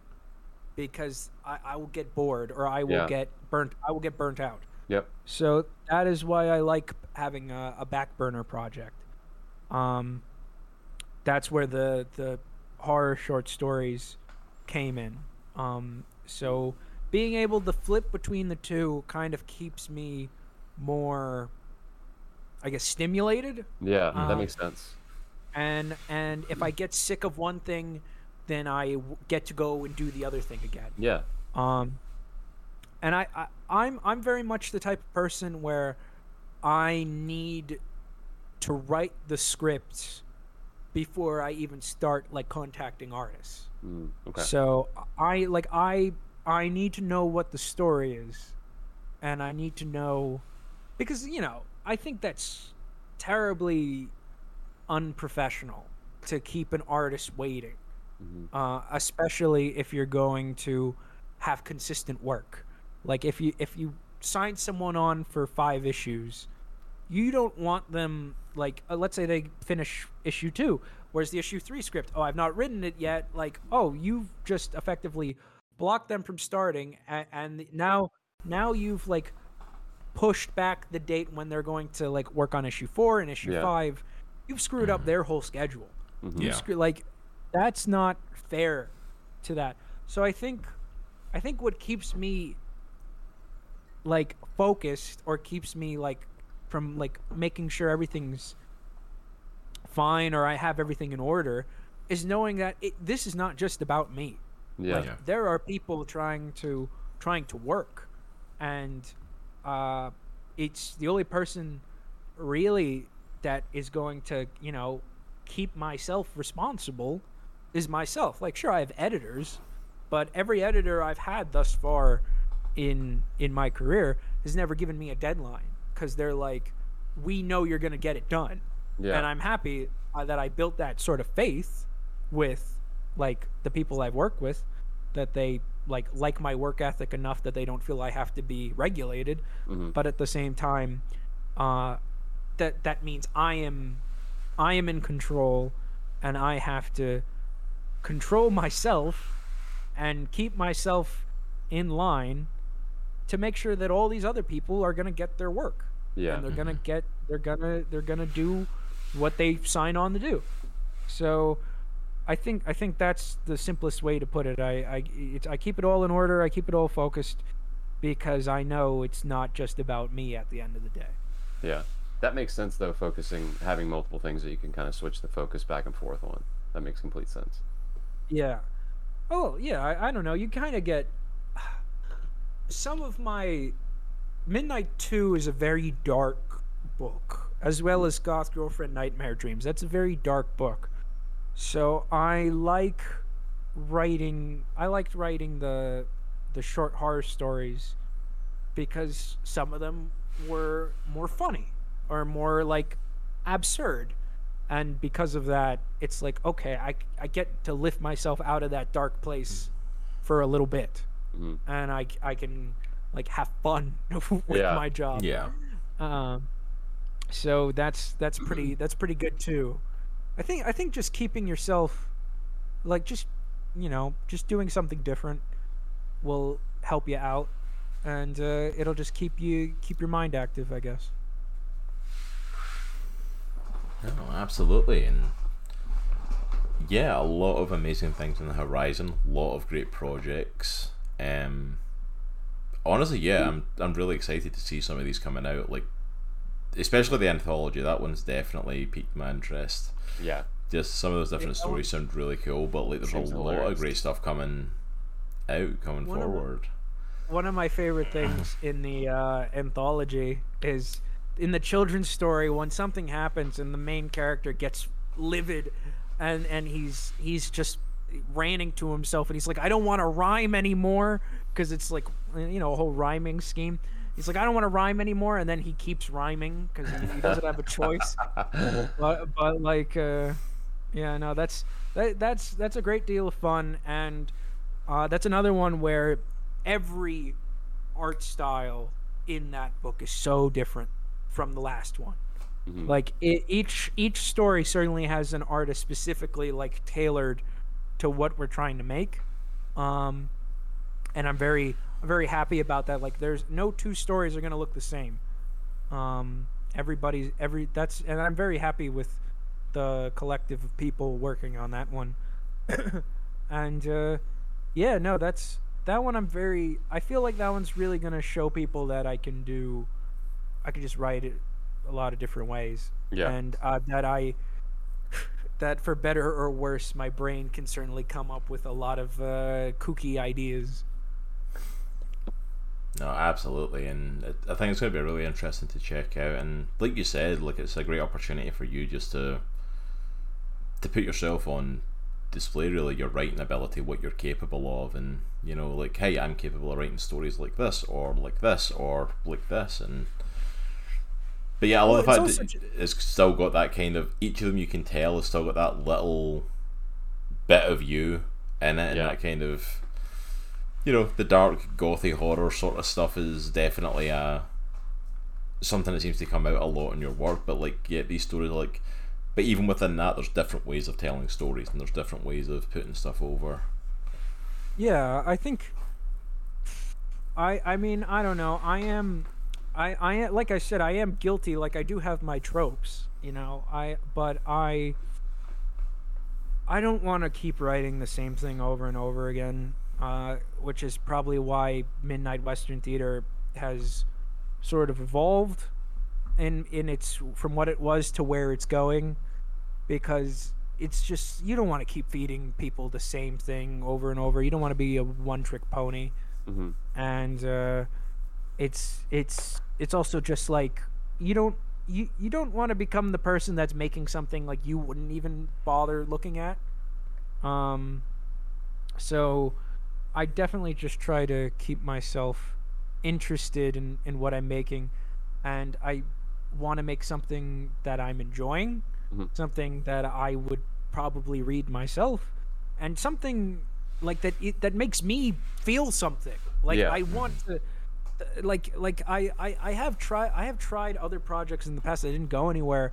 because I, I will get bored or I will Yeah. get burnt. I will get burnt out. Yep. So that is why I like having a, a back burner project. Um, that's where the the horror short stories came in. Um, so being able to flip between the two kind of keeps me more, I guess, stimulated. Yeah. That makes sense. And and if I get sick of one thing, then I w- get to go and do the other thing again. Yeah. Um, and I, I I'm I'm very much the type of person where I need to write the scripts before I even start like contacting artists. Mm, okay. So I like I I need to know what the story is, and I need to know because you know I think that's terribly unprofessional to keep an artist waiting, Mhm. uh, especially if you're going to have consistent work. Like if you if you sign someone on for five issues, you don't want them like uh, let's say they finish issue two where's the issue three script oh i've not written it yet like oh you've just effectively blocked them from starting and, and now now you've like pushed back the date when they're going to like work on issue four and issue Yeah. five you've screwed up their whole schedule Mhm. you Yeah. screw, like that's not fair to that so i think i think what keeps me like focused or keeps me like from like making sure everything's fine or i have everything in order is knowing that it, this is not just about me Yeah. like Yeah. there are people trying to trying to work and uh it's the only person really that is going to you know keep myself responsible is myself like sure i have editors but every editor i've had thus far in in my career has never given me a deadline because they're like we know you're going to get it done Yeah. and i'm happy uh, that i built that sort of faith with like the people i've worked with that they like like my work ethic enough that they don't feel i have to be regulated Mhm. but at the same time uh that that means i am i am in control and i have to control myself and keep myself in line to make sure that all these other people are going to get their work. Yeah. and they're gonna mm-hmm. get they're gonna they're gonna do what they sign on to do. So i think i think that's the simplest way to put it. I i it's, i keep it all in order. I keep it all focused because i know it's not just about me at the end of the day. Yeah. That makes sense though, focusing having multiple things that you can kind of switch the focus back and forth on. That makes complete sense. yeah. Oh yeah. I, I don't know. You kind of get some of my midnight 2 is a very dark book as well as goth girlfriend nightmare dreams. That's a very dark book. So i like writing i liked writing the the short horror stories because some of them were more funny or more like absurd. And because of that it's like okay i, I get to lift myself out of that dark place for a little bit Mhm. and I, I can like have fun with Yeah. my job. Yeah. Um, so that's that's pretty that's pretty good too. I think I think just keeping yourself, like just, you know, just doing something different, will help you out, and uh, it'll just keep you keep your mind active. I guess. No, absolutely, and yeah, a lot of amazing things on the horizon. A lot of great projects. Um, honestly, yeah, I'm I'm really excited to see some of these coming out. Like, especially the anthology. That one's definitely piqued my interest. Yeah. Just some of those different Yeah, stories sound really cool, but like, there's a lot of great stuff coming out, coming One of the- forward. One of my favorite things in the uh, anthology is in the children's story when something happens and the main character gets livid, and and he's he's just ranting to himself and he's like, I don't want to rhyme anymore because it's like you know a whole rhyming scheme. He's like, I don't want to rhyme anymore, and then he keeps rhyming because he, he doesn't have a choice. but but like uh, yeah no that's that, that's that's a great deal of fun and uh, that's another one where every art style in that book is so different from the last one Mhm. like it, each each story certainly has an artist specifically like tailored to what we're trying to make. Um and i'm very very happy about that. Like there's no two stories are going to look the same. Um everybody's every that's and i'm very happy with the collective of people working on that one. And uh yeah no that's that one i'm very i feel like that one's really going to show people that i can do i can just write it a lot of different ways. Yeah. and uh, that i that for better or worse my brain can certainly come up with a lot of uh, kooky ideas No, absolutely, and I think it's going to be really interesting to check out. And like you said, like it's a great opportunity for you just to to put yourself on display. Really, your writing ability, what you're capable of, and you know, like, hey, I'm capable of writing stories like this, or like this, or like this, and. But yeah, I love Well, the it's fact that it's still got that kind of each of them you can tell has still got that little bit of you in it, and Yeah. that kind of you know, the dark gothy horror sort of stuff is definitely uh something that seems to come out a lot in your work. But like, yeah, these stories are like, but even within that, there's different ways of telling stories, and there's different ways of putting stuff over. Yeah, I think. I I mean I don't know. I am, I I like I said I am guilty. Like I do have my tropes, you know. I but I. I don't want to keep writing the same thing over and over again, uh, which is probably why Midnight Western Theater has sort of evolved in in its from what it was to where it's going because it's just you don't want to keep feeding people the same thing over and over. You don't want to be a one trick pony, hmm and uh, it's it's it's also just like you don't you you don't want to become the person that's making something like you wouldn't even bother looking at. Um, so I definitely just try to keep myself interested in in what I'm making, and I want to make something that I'm enjoying, Mhm. something that I would probably read myself, and something like that it, that makes me feel something. Like Yeah. I want to like like I, I I have tried I have tried other projects in the past that didn't go anywhere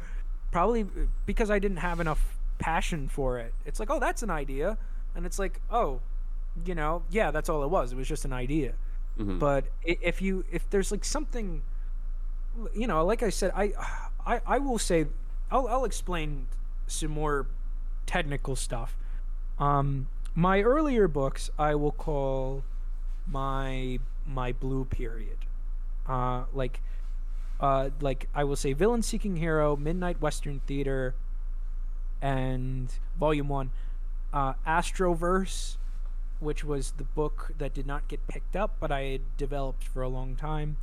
probably because I didn't have enough passion for it. It's like, "Oh, that's an idea." And it's like, "Oh, you know, yeah, that's all it was. It was just an idea." hmm But if you if there's like something you know, like I said, I I I will say I'll I'll explain some more technical stuff. Um my earlier books I will call my my blue period. Uh like uh like I will say Villain Seeking Hero, Midnight Western Theater and Volume 1 uh Astroverse which was the book that did not get picked up but I had developed for a long time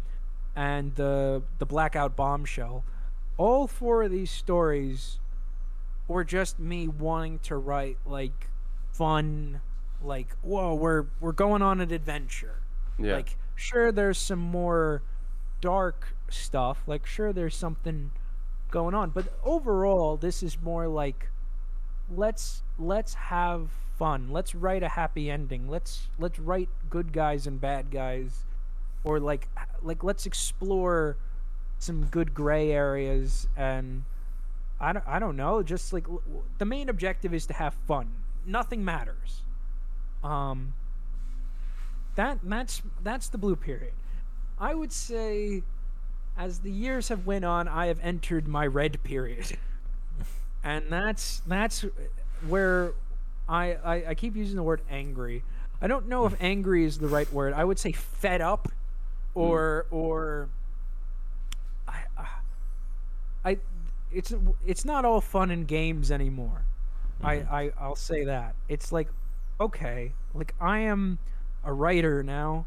and the the Blackout Bombshell. All four of these stories were just me wanting to write like fun like whoa we're we're going on an adventure Yeah. like sure there's some more dark stuff like sure there's something going on but overall this is more like let's let's have fun. Let's write a happy ending. Let's let's write good guys and bad guys or like like let's explore some good gray areas and I don't, I don't know just like the main objective is to have fun. Nothing matters. Um that that's that's the blue period. I would say as the years have went on i have entered my red period. And that's that's where I, I i keep using the word angry. I don't know if angry is the right word. I would say fed up or or I, uh, I it's it's not all fun and games anymore. I, I I'll say that. It's like okay, like I am a writer now.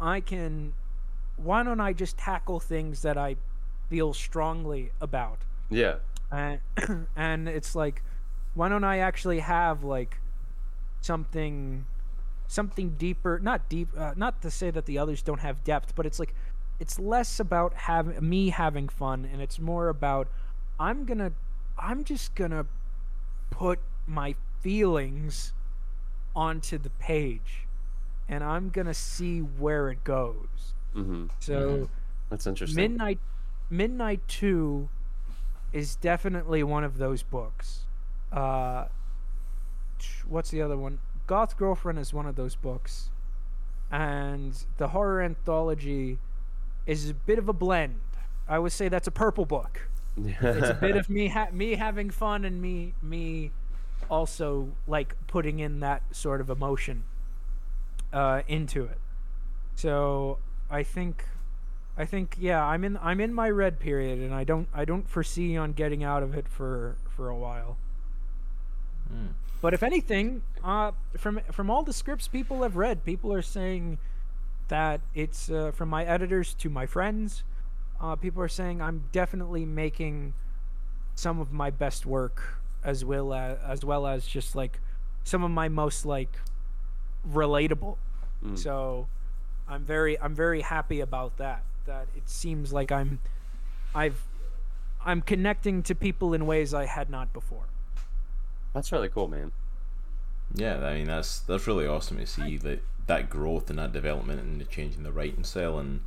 I can why don't I just tackle things that I feel strongly about? Yeah. and and it's like why don't i actually have like something something deeper not deep uh, not to say that the others don't have depth but it's like it's less about having me having fun and it's more about i'm gonna i'm just gonna put my feelings onto the page and i'm gonna see where it goes Mm-hmm. so That's interesting. Midnight Midnight 2 is definitely one of those books. Uh what's the other one? Goth Girlfriend is one of those books. And the horror anthology is a bit of a blend. I would say that's a purple book. It's a bit of me ha- me having fun and me me also like putting in that sort of emotion uh, into it. So I think I think yeah, I'm in I'm in my red period and I don't I don't foresee on getting out of it for for a while. Hmm. But if anything, uh, from from all the scripts people have read, people are saying that it's uh, from my editors to my friends. Uh, people are saying I'm definitely making some of my best work as well as as well as just like some of my most like relatable. Mm. So I'm very I'm very happy about that. That it seems like I'm I've I'm connecting to people in ways I had not before. That's really cool, man. Yeah, I mean that's that's really awesome to see that that growth and that development and the change in the writing style and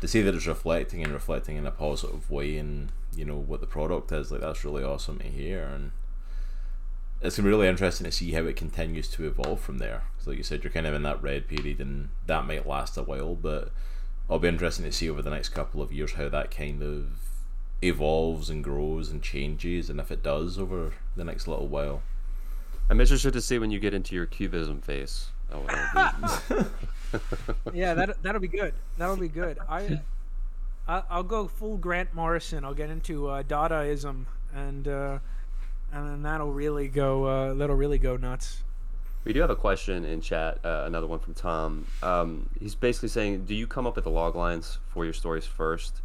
to see that it's reflecting and reflecting in a positive way and you know what the product is like that's really awesome to hear and it's gonna be really interesting to see how it continues to evolve from there. So like you said, you're kind of in that red period and that might last a while, but it'll be interesting to see over the next couple of years how that kind of evolves and grows and changes and if it does over the next little while. I'm interested to see when you get into your cubism phase. Oh, it'll yeah, that that'll be good. That'll be good. I, I I'll go full Grant Morrison. I'll get into uh, Dadaism, and uh, and then that'll really go. Uh, that'll really go nuts. We do have a question in chat, uh, another one from Tom. Um, he's basically saying, do you come up with the log lines for your stories first,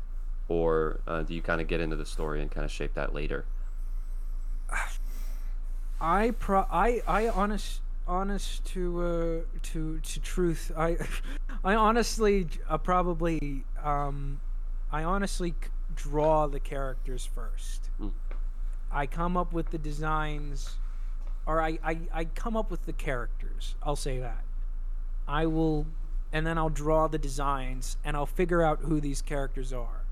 or uh, do you kind of get into the story and kind of shape that later? I pro I I honest honest to uh to to truth I I honestly uh, probably um I honestly c- draw the characters first. Hmm. I come up with the designs or I, I I come up with the characters. I'll say that. I will and then I'll draw the designs and I'll figure out who these characters are.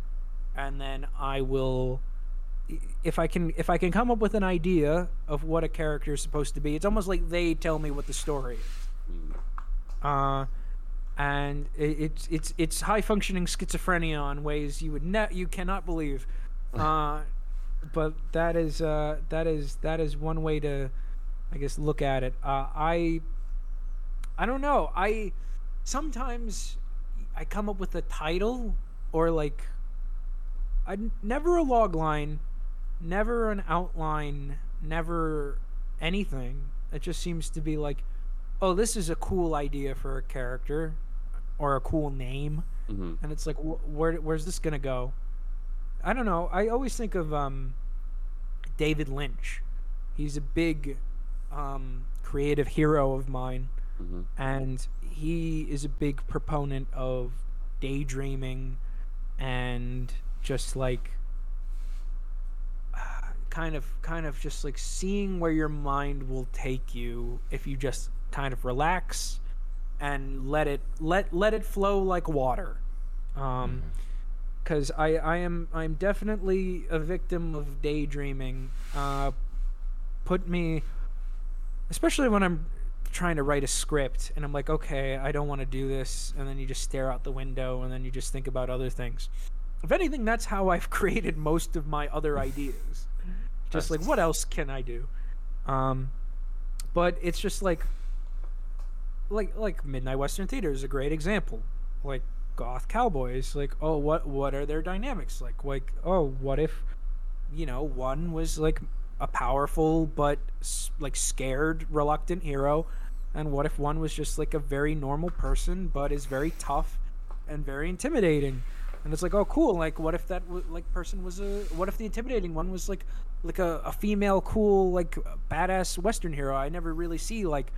And then I will if I can if I can come up with an idea of what a character is supposed to be, it's almost like they tell me what the story is. Uh, and it, it's it's it's high functioning schizophrenia in ways you would ne- you cannot believe. Uh, but that is uh, that is that is one way to, I guess, look at it. Uh, I I don't know. I sometimes I come up with a title or like I never a log line, never an outline, never anything. It just seems to be like, oh, this is a cool idea for a character or a cool name, hmm and it's like, wh- where where's this gonna go? I don't know. I always think of um, David Lynch. He's a big um, creative hero of mine hmm and he is a big proponent of daydreaming and just like kind of kind of just like seeing where your mind will take you if you just kind of relax and let it let let it flow like water. Um, because I I am I'm definitely a victim of daydreaming. Uh, put me, especially when I'm trying to write a script and I'm like, okay, I don't want to do this, and then you just stare out the window and then you just think about other things. If anything, that's how I've created most of my other ideas. Just like, what else can I do? Um, but it's just like, like like Midnight Western Theater is a great example. Like goth cowboys, like, oh, what what are their dynamics like? Like, oh, what if, you know, one was like a powerful but like scared, reluctant hero, and what if one was just like a very normal person but is very tough and very intimidating? And it's like, oh, cool. Like, what if that w- like person was a? What if the intimidating one was like, like a, a female, cool, like badass Western hero? I never really see like,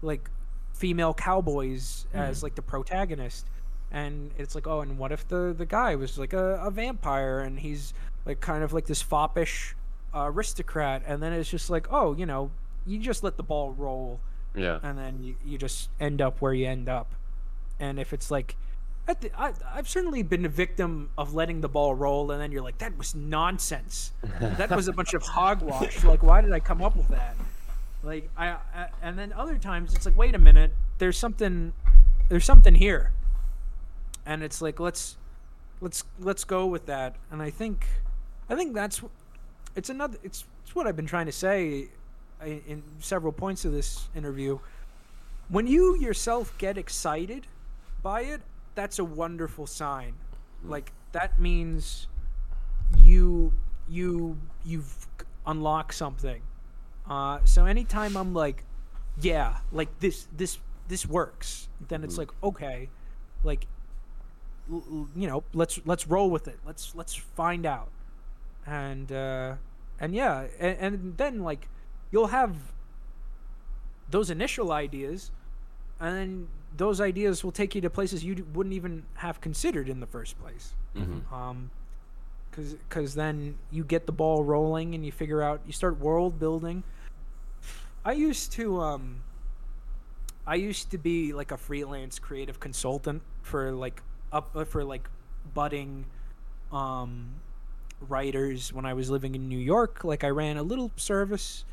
like, female cowboys hmm. as like the protagonist. And it's like, oh, and what if the the guy was like a, a vampire and he's like kind of like this foppish aristocrat? And then it's just like, oh, you know, you just let the ball roll Yeah. and then you, you just end up where you end up. And if it's like, at the, I, I've certainly been a victim of letting the ball roll, and then you're like, that was nonsense. that was a bunch of hogwash. Like, why did I come up with that? Like, I, I, and then other times it's like, wait a minute, there's something, there's something here, and it's like, let's, let's, let's go with that. And I think, I think that's, it's another, it's, it's what I've been trying to say in, in several points of this interview. When you yourself get excited by it, that's a wonderful sign. Like that means you you you've unlocked something. Uh, so anytime I'm like, yeah, like this this this works, then it's like okay, like you know, let's let's roll with it. Let's let's find out, and uh, and yeah, and, and then like you'll have those initial ideas, and then those ideas will take you to places you wouldn't even have considered in the first place. Mm-hmm. Um, because because then you get the ball rolling and you figure out you start world building. I used to um. I used to be like a freelance creative consultant for like up uh, for like budding um writers when I was living in New York. Like I ran a little service.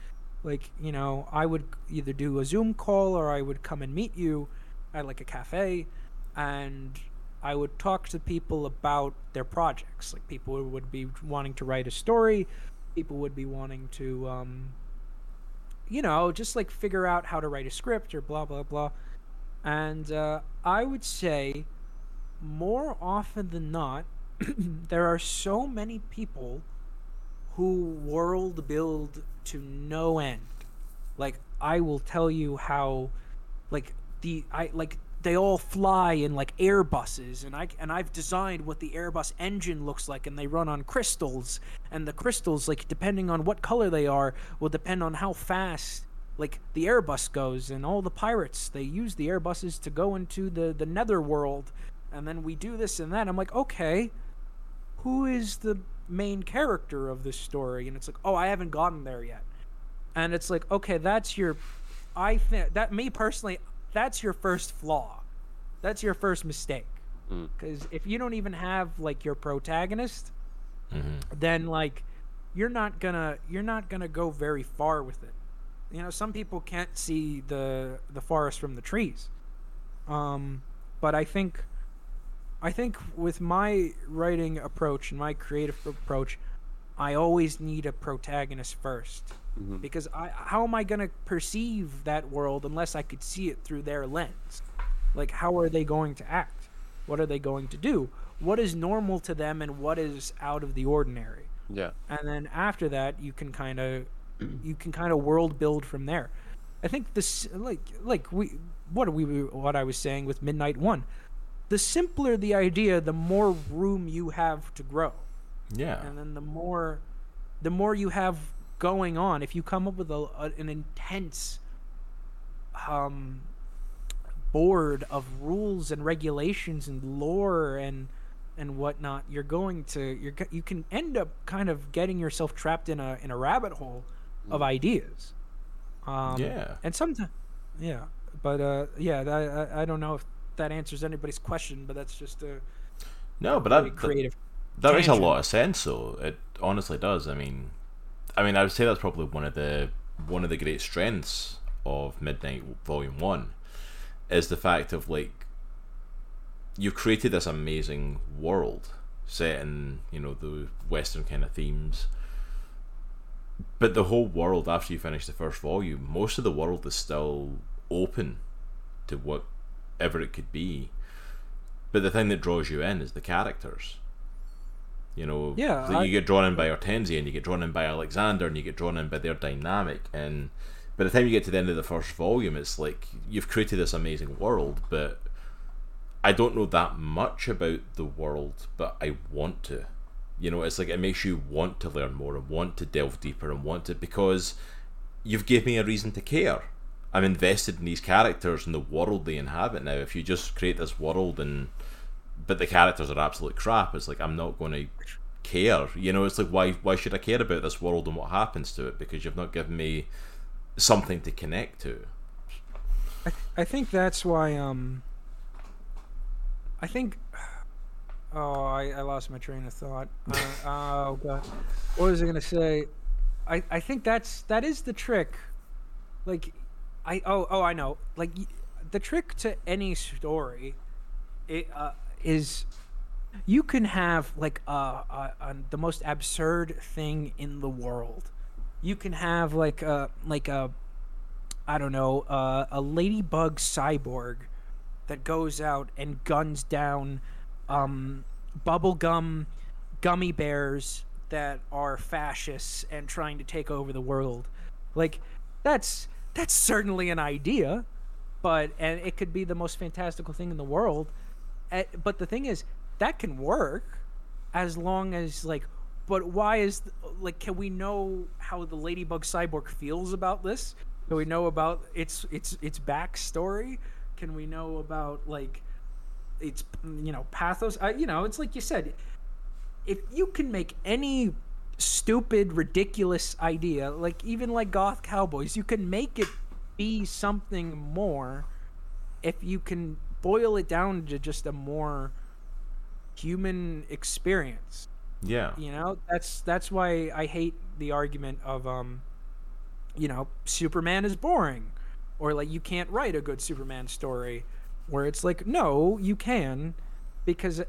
Like you know i would either do a zoom call or i would come and meet you at like a cafe and i would talk to people about their projects. Like people would be wanting to write a story. People would be wanting to um you know just like figure out how to write a script or blah blah blah. And uh, i would say more often than not there are so many people who world build to no end. Like I will tell you how like the I like they all fly in like Airbuses and I and I've designed what the Airbus engine looks like and they run on crystals and the crystals like depending on what color they are will depend on how fast like the Airbus goes and all the pirates they use the Airbuses to go into the the netherworld and then we do this and that. I'm like, "Okay, who is the main character of this story? And it's like oh i haven't gotten there yet. And it's like okay that's your i think that me personally that's your first flaw. That's your first mistake. Mm. because if you don't even have like your protagonist then like you're not gonna you're not gonna go very far with it. You know some people can't see the the forest from the trees. Um but i think I think with my writing approach and my creative approach, I always need a protagonist 1st Mhm. because I how am I gonna perceive that world unless I could see it through their lens? Like how are they going to act? What are they going to do? What is normal to them and what is out of the ordinary? Yeah. and then after that you can kind of you can kind of world build from there i think this like like we what are we what i was saying with midnight one the simpler the idea the more room you have to grow Yeah. and then the more the more you have going on if you come up with a, a, an intense um board of rules and regulations and lore and and whatnot you're going to you're you can end up kind of getting yourself trapped in a in a rabbit hole of ideas um Yeah. and sometimes yeah but uh, yeah, that, I I don't know if that answers anybody's question, but that's just a No, but very that, that creative. that makes a lot of sense. though. it honestly does. I mean, I mean, I would say that's probably one of the one of the great strengths of Midnight Volume One is the fact of like you've created this amazing world set in you know the Western kind of themes. But the whole world, after you finish the first volume, most of the world is still open to whatever it could be. But the thing that draws you in is the characters. You know, Yeah, so I- you get drawn in by Hortensia and you get drawn in by Alexander and you get drawn in by their dynamic. And by the time you get to the end of the first volume, it's like you've created this amazing world, but I don't know that much about the world, but I want to. You know, it's like it makes you want to learn more and want to delve deeper and want to because you've gave me a reason to care. I'm invested in these characters and the world they inhabit now. If you just create this world and but the characters are absolute crap, it's like I'm not going to care. You know, it's like why why should I care about this world and what happens to it because you've not given me something to connect to. I, I think that's why um I think oh I, I lost my train of thought. Uh, oh god. What was I gonna say? I, I think that's that is the trick. Like I oh oh I know. Like the trick to any story it uh, is you can have like uh, uh, uh, the most absurd thing in the world. You can have like a like a I don't know, a ladybug cyborg that goes out and guns down um, bubblegum gummy bears that are fascists and trying to take over the world. Like that's that's certainly an idea, but and it could be the most fantastical thing in the world. Eh, But the thing is, that can work as long as like but why is like can we know how the ladybug cyborg feels about this? Can we know about its its its backstory? Can we know about like its you know pathos? You know it's like you said if you can make any stupid ridiculous idea. Like even like goth cowboys you can make it be something more if you can boil it down to just a more human experience. Yeah. you know that's that's why i hate the argument of um you know superman is boring. Or like you can't write a good superman story where it's like no you can because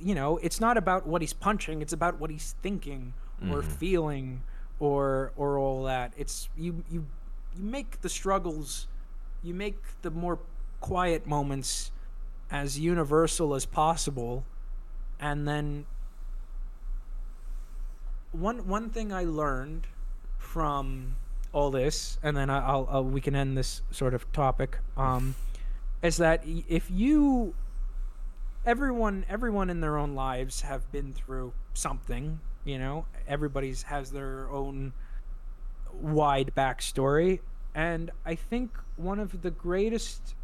you know it's not about what he's punching it's about what he's thinking or feeling or or all that. It's you you you make the struggles you make the more quiet moments as universal as possible. And then one one thing I learned from all this, and then I'll, I'll we can end this sort of topic, um, is that if you everyone everyone in their own lives have been through something, you know, everybody's has their own wide backstory, and I think one of the greatest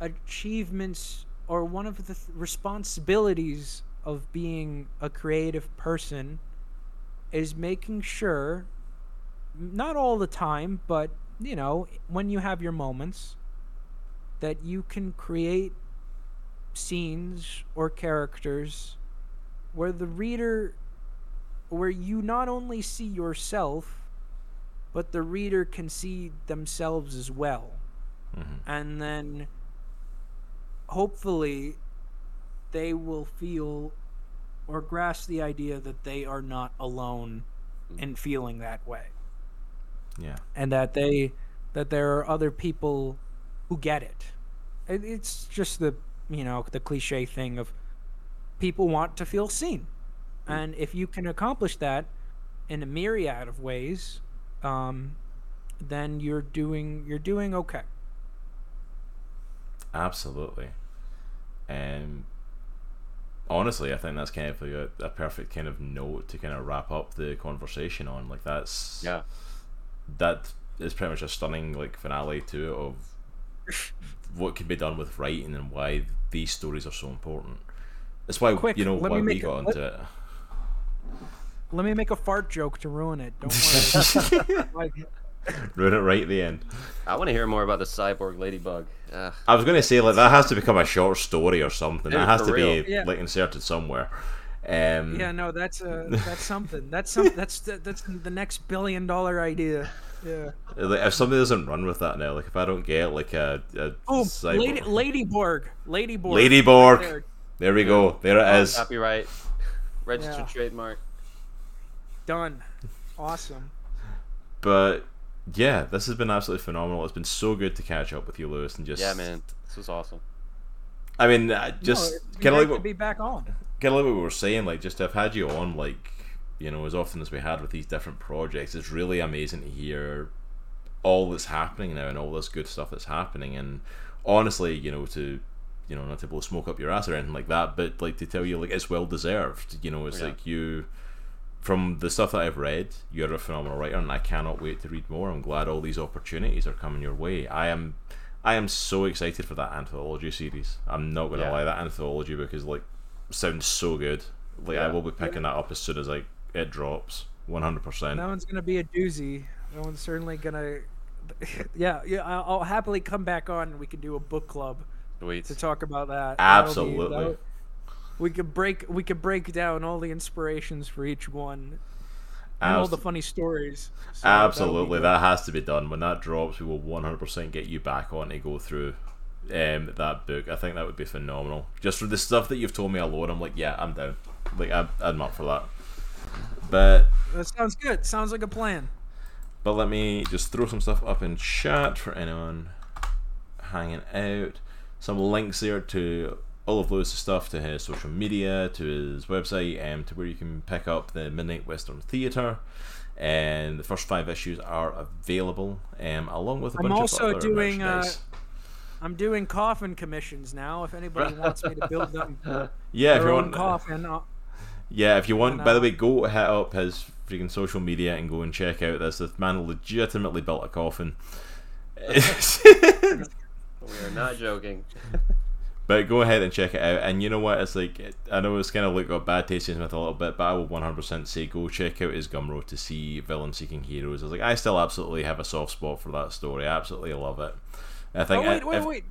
achievements or one of the th- responsibilities of being a creative person is making sure not all the time but you know when you have your moments that you can create scenes or characters where the reader where you not only see yourself but the reader can see themselves as well. Mm-hmm. And then hopefully they will feel or grasp the idea that they are not alone in feeling that way. Yeah. and that they that there are other people who get it. It- it's just the you know the cliche thing of people want to feel seen and if you can accomplish that in a myriad of ways um, then you're doing you're doing okay Absolutely. And honestly, I think that's kind of a, a perfect kind of note to kind of wrap up the conversation on. Like that's Yeah. that is pretty much a stunning like finale to it of what can be done with writing and why these stories are so important. That's why Quick, you know let why me we make a- got let- into it. let me make a fart joke to ruin it don't worry ruin it right at the end. I want to hear more about the cyborg ladybug. Ugh. I was going to say like that has to become a short story or something. Dude, that has to real. be Yeah. like inserted somewhere. Um, Yeah, no, that's uh, that's something. That's some. That's the, that's the next billion dollar idea. Yeah. like, if somebody doesn't run with that now, like if I don't get like a, a Oh, cyber- Lady, Ladyborg. Ladyborg. Ladyborg. Right there. there we go. There it is. Copyright, registered Yeah. trademark. Done. Awesome. But yeah, this has been absolutely phenomenal. It's been so good to catch up with you, Lewis, and just Yeah, man, this was awesome. I mean, I just it'd be kind of great like to what, be back on. kind of like what we were saying, like just to have had you on, like you know, as often as we had with these different projects, it's really amazing to hear all that's happening now and all this good stuff that's happening. And honestly, you know, to you know, not to blow smoke up your ass or anything like that, but like to tell you, like it's well deserved. You know, it's Yeah. like you. From the stuff that I've read, you're a phenomenal writer, and I cannot wait to read more. I'm glad all these opportunities are coming your way. I am, I am so excited for that anthology series. I'm not gonna Yeah. lie, that anthology book is like sounds so good. Like I will be picking that up as soon as like it drops. One hundred percent. That one's gonna be a doozy. That one's certainly gonna. Yeah, yeah. I'll, I'll happily come back on. and We can do a book club Sweet. to talk about that. That'll be- Absolutely. that'll- we could break. We could break down all the inspirations for each one, and all the funny stories. So Absolutely, that has to be done. When that drops, we will one hundred percent get you back on to go through um, that book. I think that would be phenomenal. Just for the stuff that you've told me alone, I'm like, yeah, I'm down. Like I, I'm up for that. But That sounds good. Sounds like a plan. But let me just throw some stuff up in chat for anyone hanging out. Some links there to all of Lewis's stuff, to his social media, to his website, and to where you can pick up the Midnight Western Theatre. And the first five issues are available, um, along with a I'm bunch also of other doing, uh. I'm doing coffin commissions now. If anybody wants me to build them yeah, if you want, coffin, uh, yeah, if you want. And, By the uh, way, go hit up his freaking social media and go and check out this. This man legitimately built a coffin. We are not joking. But go ahead and check it out. And you know what? It's like I know it's kind of like got bad taste in his mouth a little bit, but I will one hundred percent say go check out his Gumroad to see Villain Seeking Heroes. I was like, I still absolutely have a soft spot for that story. I absolutely love it. I oh think. wait, I- wait, if- wait.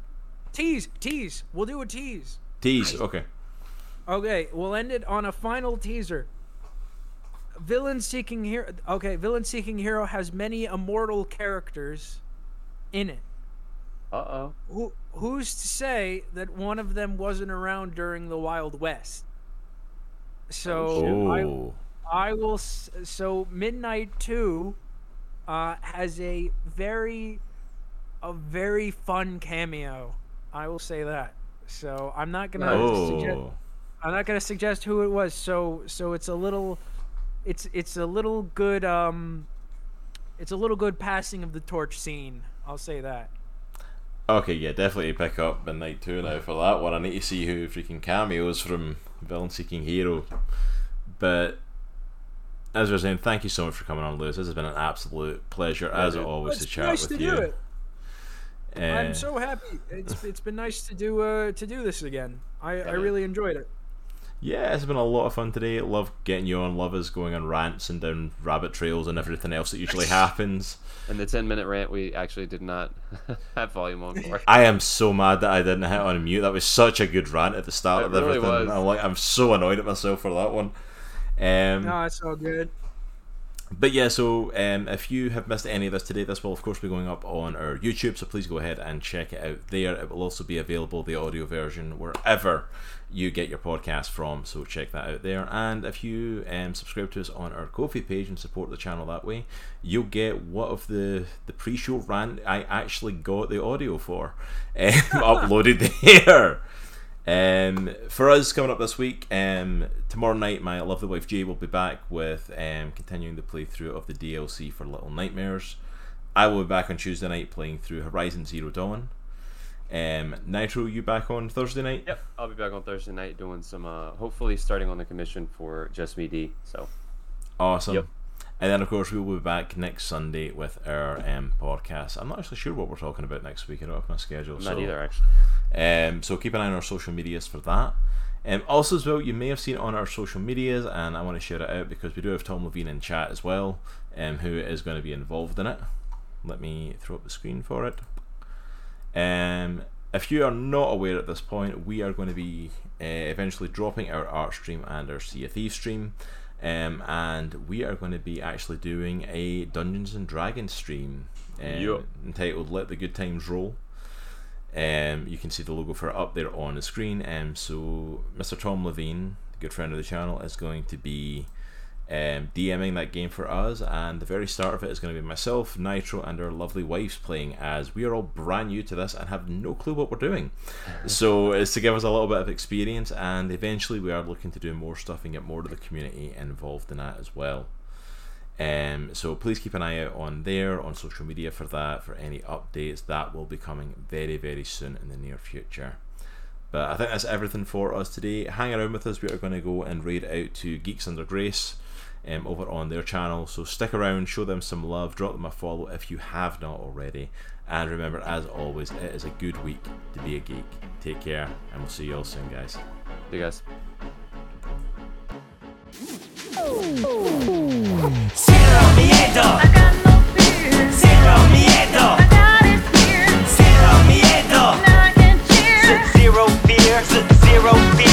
Tease, tease. We'll do a tease. Tease. Okay. Okay, we'll end it on a final teaser. Villain seeking hero. Okay, villain seeking hero has many immortal characters in it. Uh oh. Who who's to say that one of them wasn't around during the Wild West? So I, Oh. I will. So Midnight Two uh, has a very, a very fun cameo. I will say that. So I'm not gonna suggest. Oh. I'm not gonna suggest who it was. So so it's a little, it's it's a little good. Um, it's a little good passing of the torch scene. I'll say that. Okay, yeah, definitely pick up Midnight 2 now for that one. I need to see who freaking cameos from Villain Seeking Hero. But as we were saying, thank you so much for coming on, Lewis. This has been an absolute pleasure, as always, to chat nice with to you. do it. Uh, I'm so happy. It's it's been nice to do uh to do this again. I, I really enjoyed it. Yeah, it's been a lot of fun today. Love getting you on. Love us going on rants and down rabbit trails and everything else that usually happens. And the 10 minute rant we actually did not have volume on for. I am so mad that I didn't hit on mute. That was such a good rant at the start It of really everything. was. I'm like, I'm so annoyed at myself for that one. Um, No, it's all good. But yeah, so um, if you have missed any of this today, this will of course be going up on our YouTube. So please go ahead and check it out there. It will also be available the audio version wherever you get your podcast from. So check that out there. And if you um, subscribe to us on our Ko-fi page and support the channel that way, you'll get what of the the pre-show rant I actually got the audio for um, uploaded there. Um, for us coming up this week, um, tomorrow night, my lovely wife Jay will be back with um, continuing the playthrough of the DLC for Little Nightmares. I will be back on Tuesday night playing through Horizon Zero Dawn. Um, Nitro, you back on Thursday night? Yep, I'll be back on Thursday night doing some, uh, hopefully starting on the commission for Just Me D. So, Awesome. Yep. And then, of course, we will be back next Sunday with our um, podcast. I'm not actually sure what we're talking about next week. I don't have my schedule. I'm so. not either, actually. Um, so keep an eye on our social medias for that. Um, also, as well, you may have seen it on our social medias, and I want to share it out because we do have Tom Levine in chat as well, um, who is going to be involved in it. Let me throw up the screen for it. Um, if you are not aware at this point, we are going to be uh, eventually dropping our art stream and our Thieves stream. Um, and we are going to be actually doing a Dungeons and Dragons stream um, Yup. entitled "Let the Good Times Roll." Um, you can see the logo for it up there on the screen. Um, so Mr. Tom Levine, good friend of the channel, is going to be um, DMing that game for us, and the very start of it is going to be myself, Nitro, and our lovely wives playing as we are all brand new to this and have no clue what we're doing. so it's to give us a little bit of experience, and eventually we are looking to do more stuff and get more of the community involved in that as well. Um, so please keep an eye out on there on social media for that for any updates that will be coming very very soon in the near future. But I think that's everything for us today. Hang around with us. We are going to go and raid out to Geeks Under Grace um, over on their channel. So stick around, show them some love, drop them a follow if you have not already. And remember, as always, it is a good week to be a geek. Take care, and we'll see you all soon, guys. See you guys. Zero miedo. Zero miedo. Zero miedo. Zero fear. Zero fear.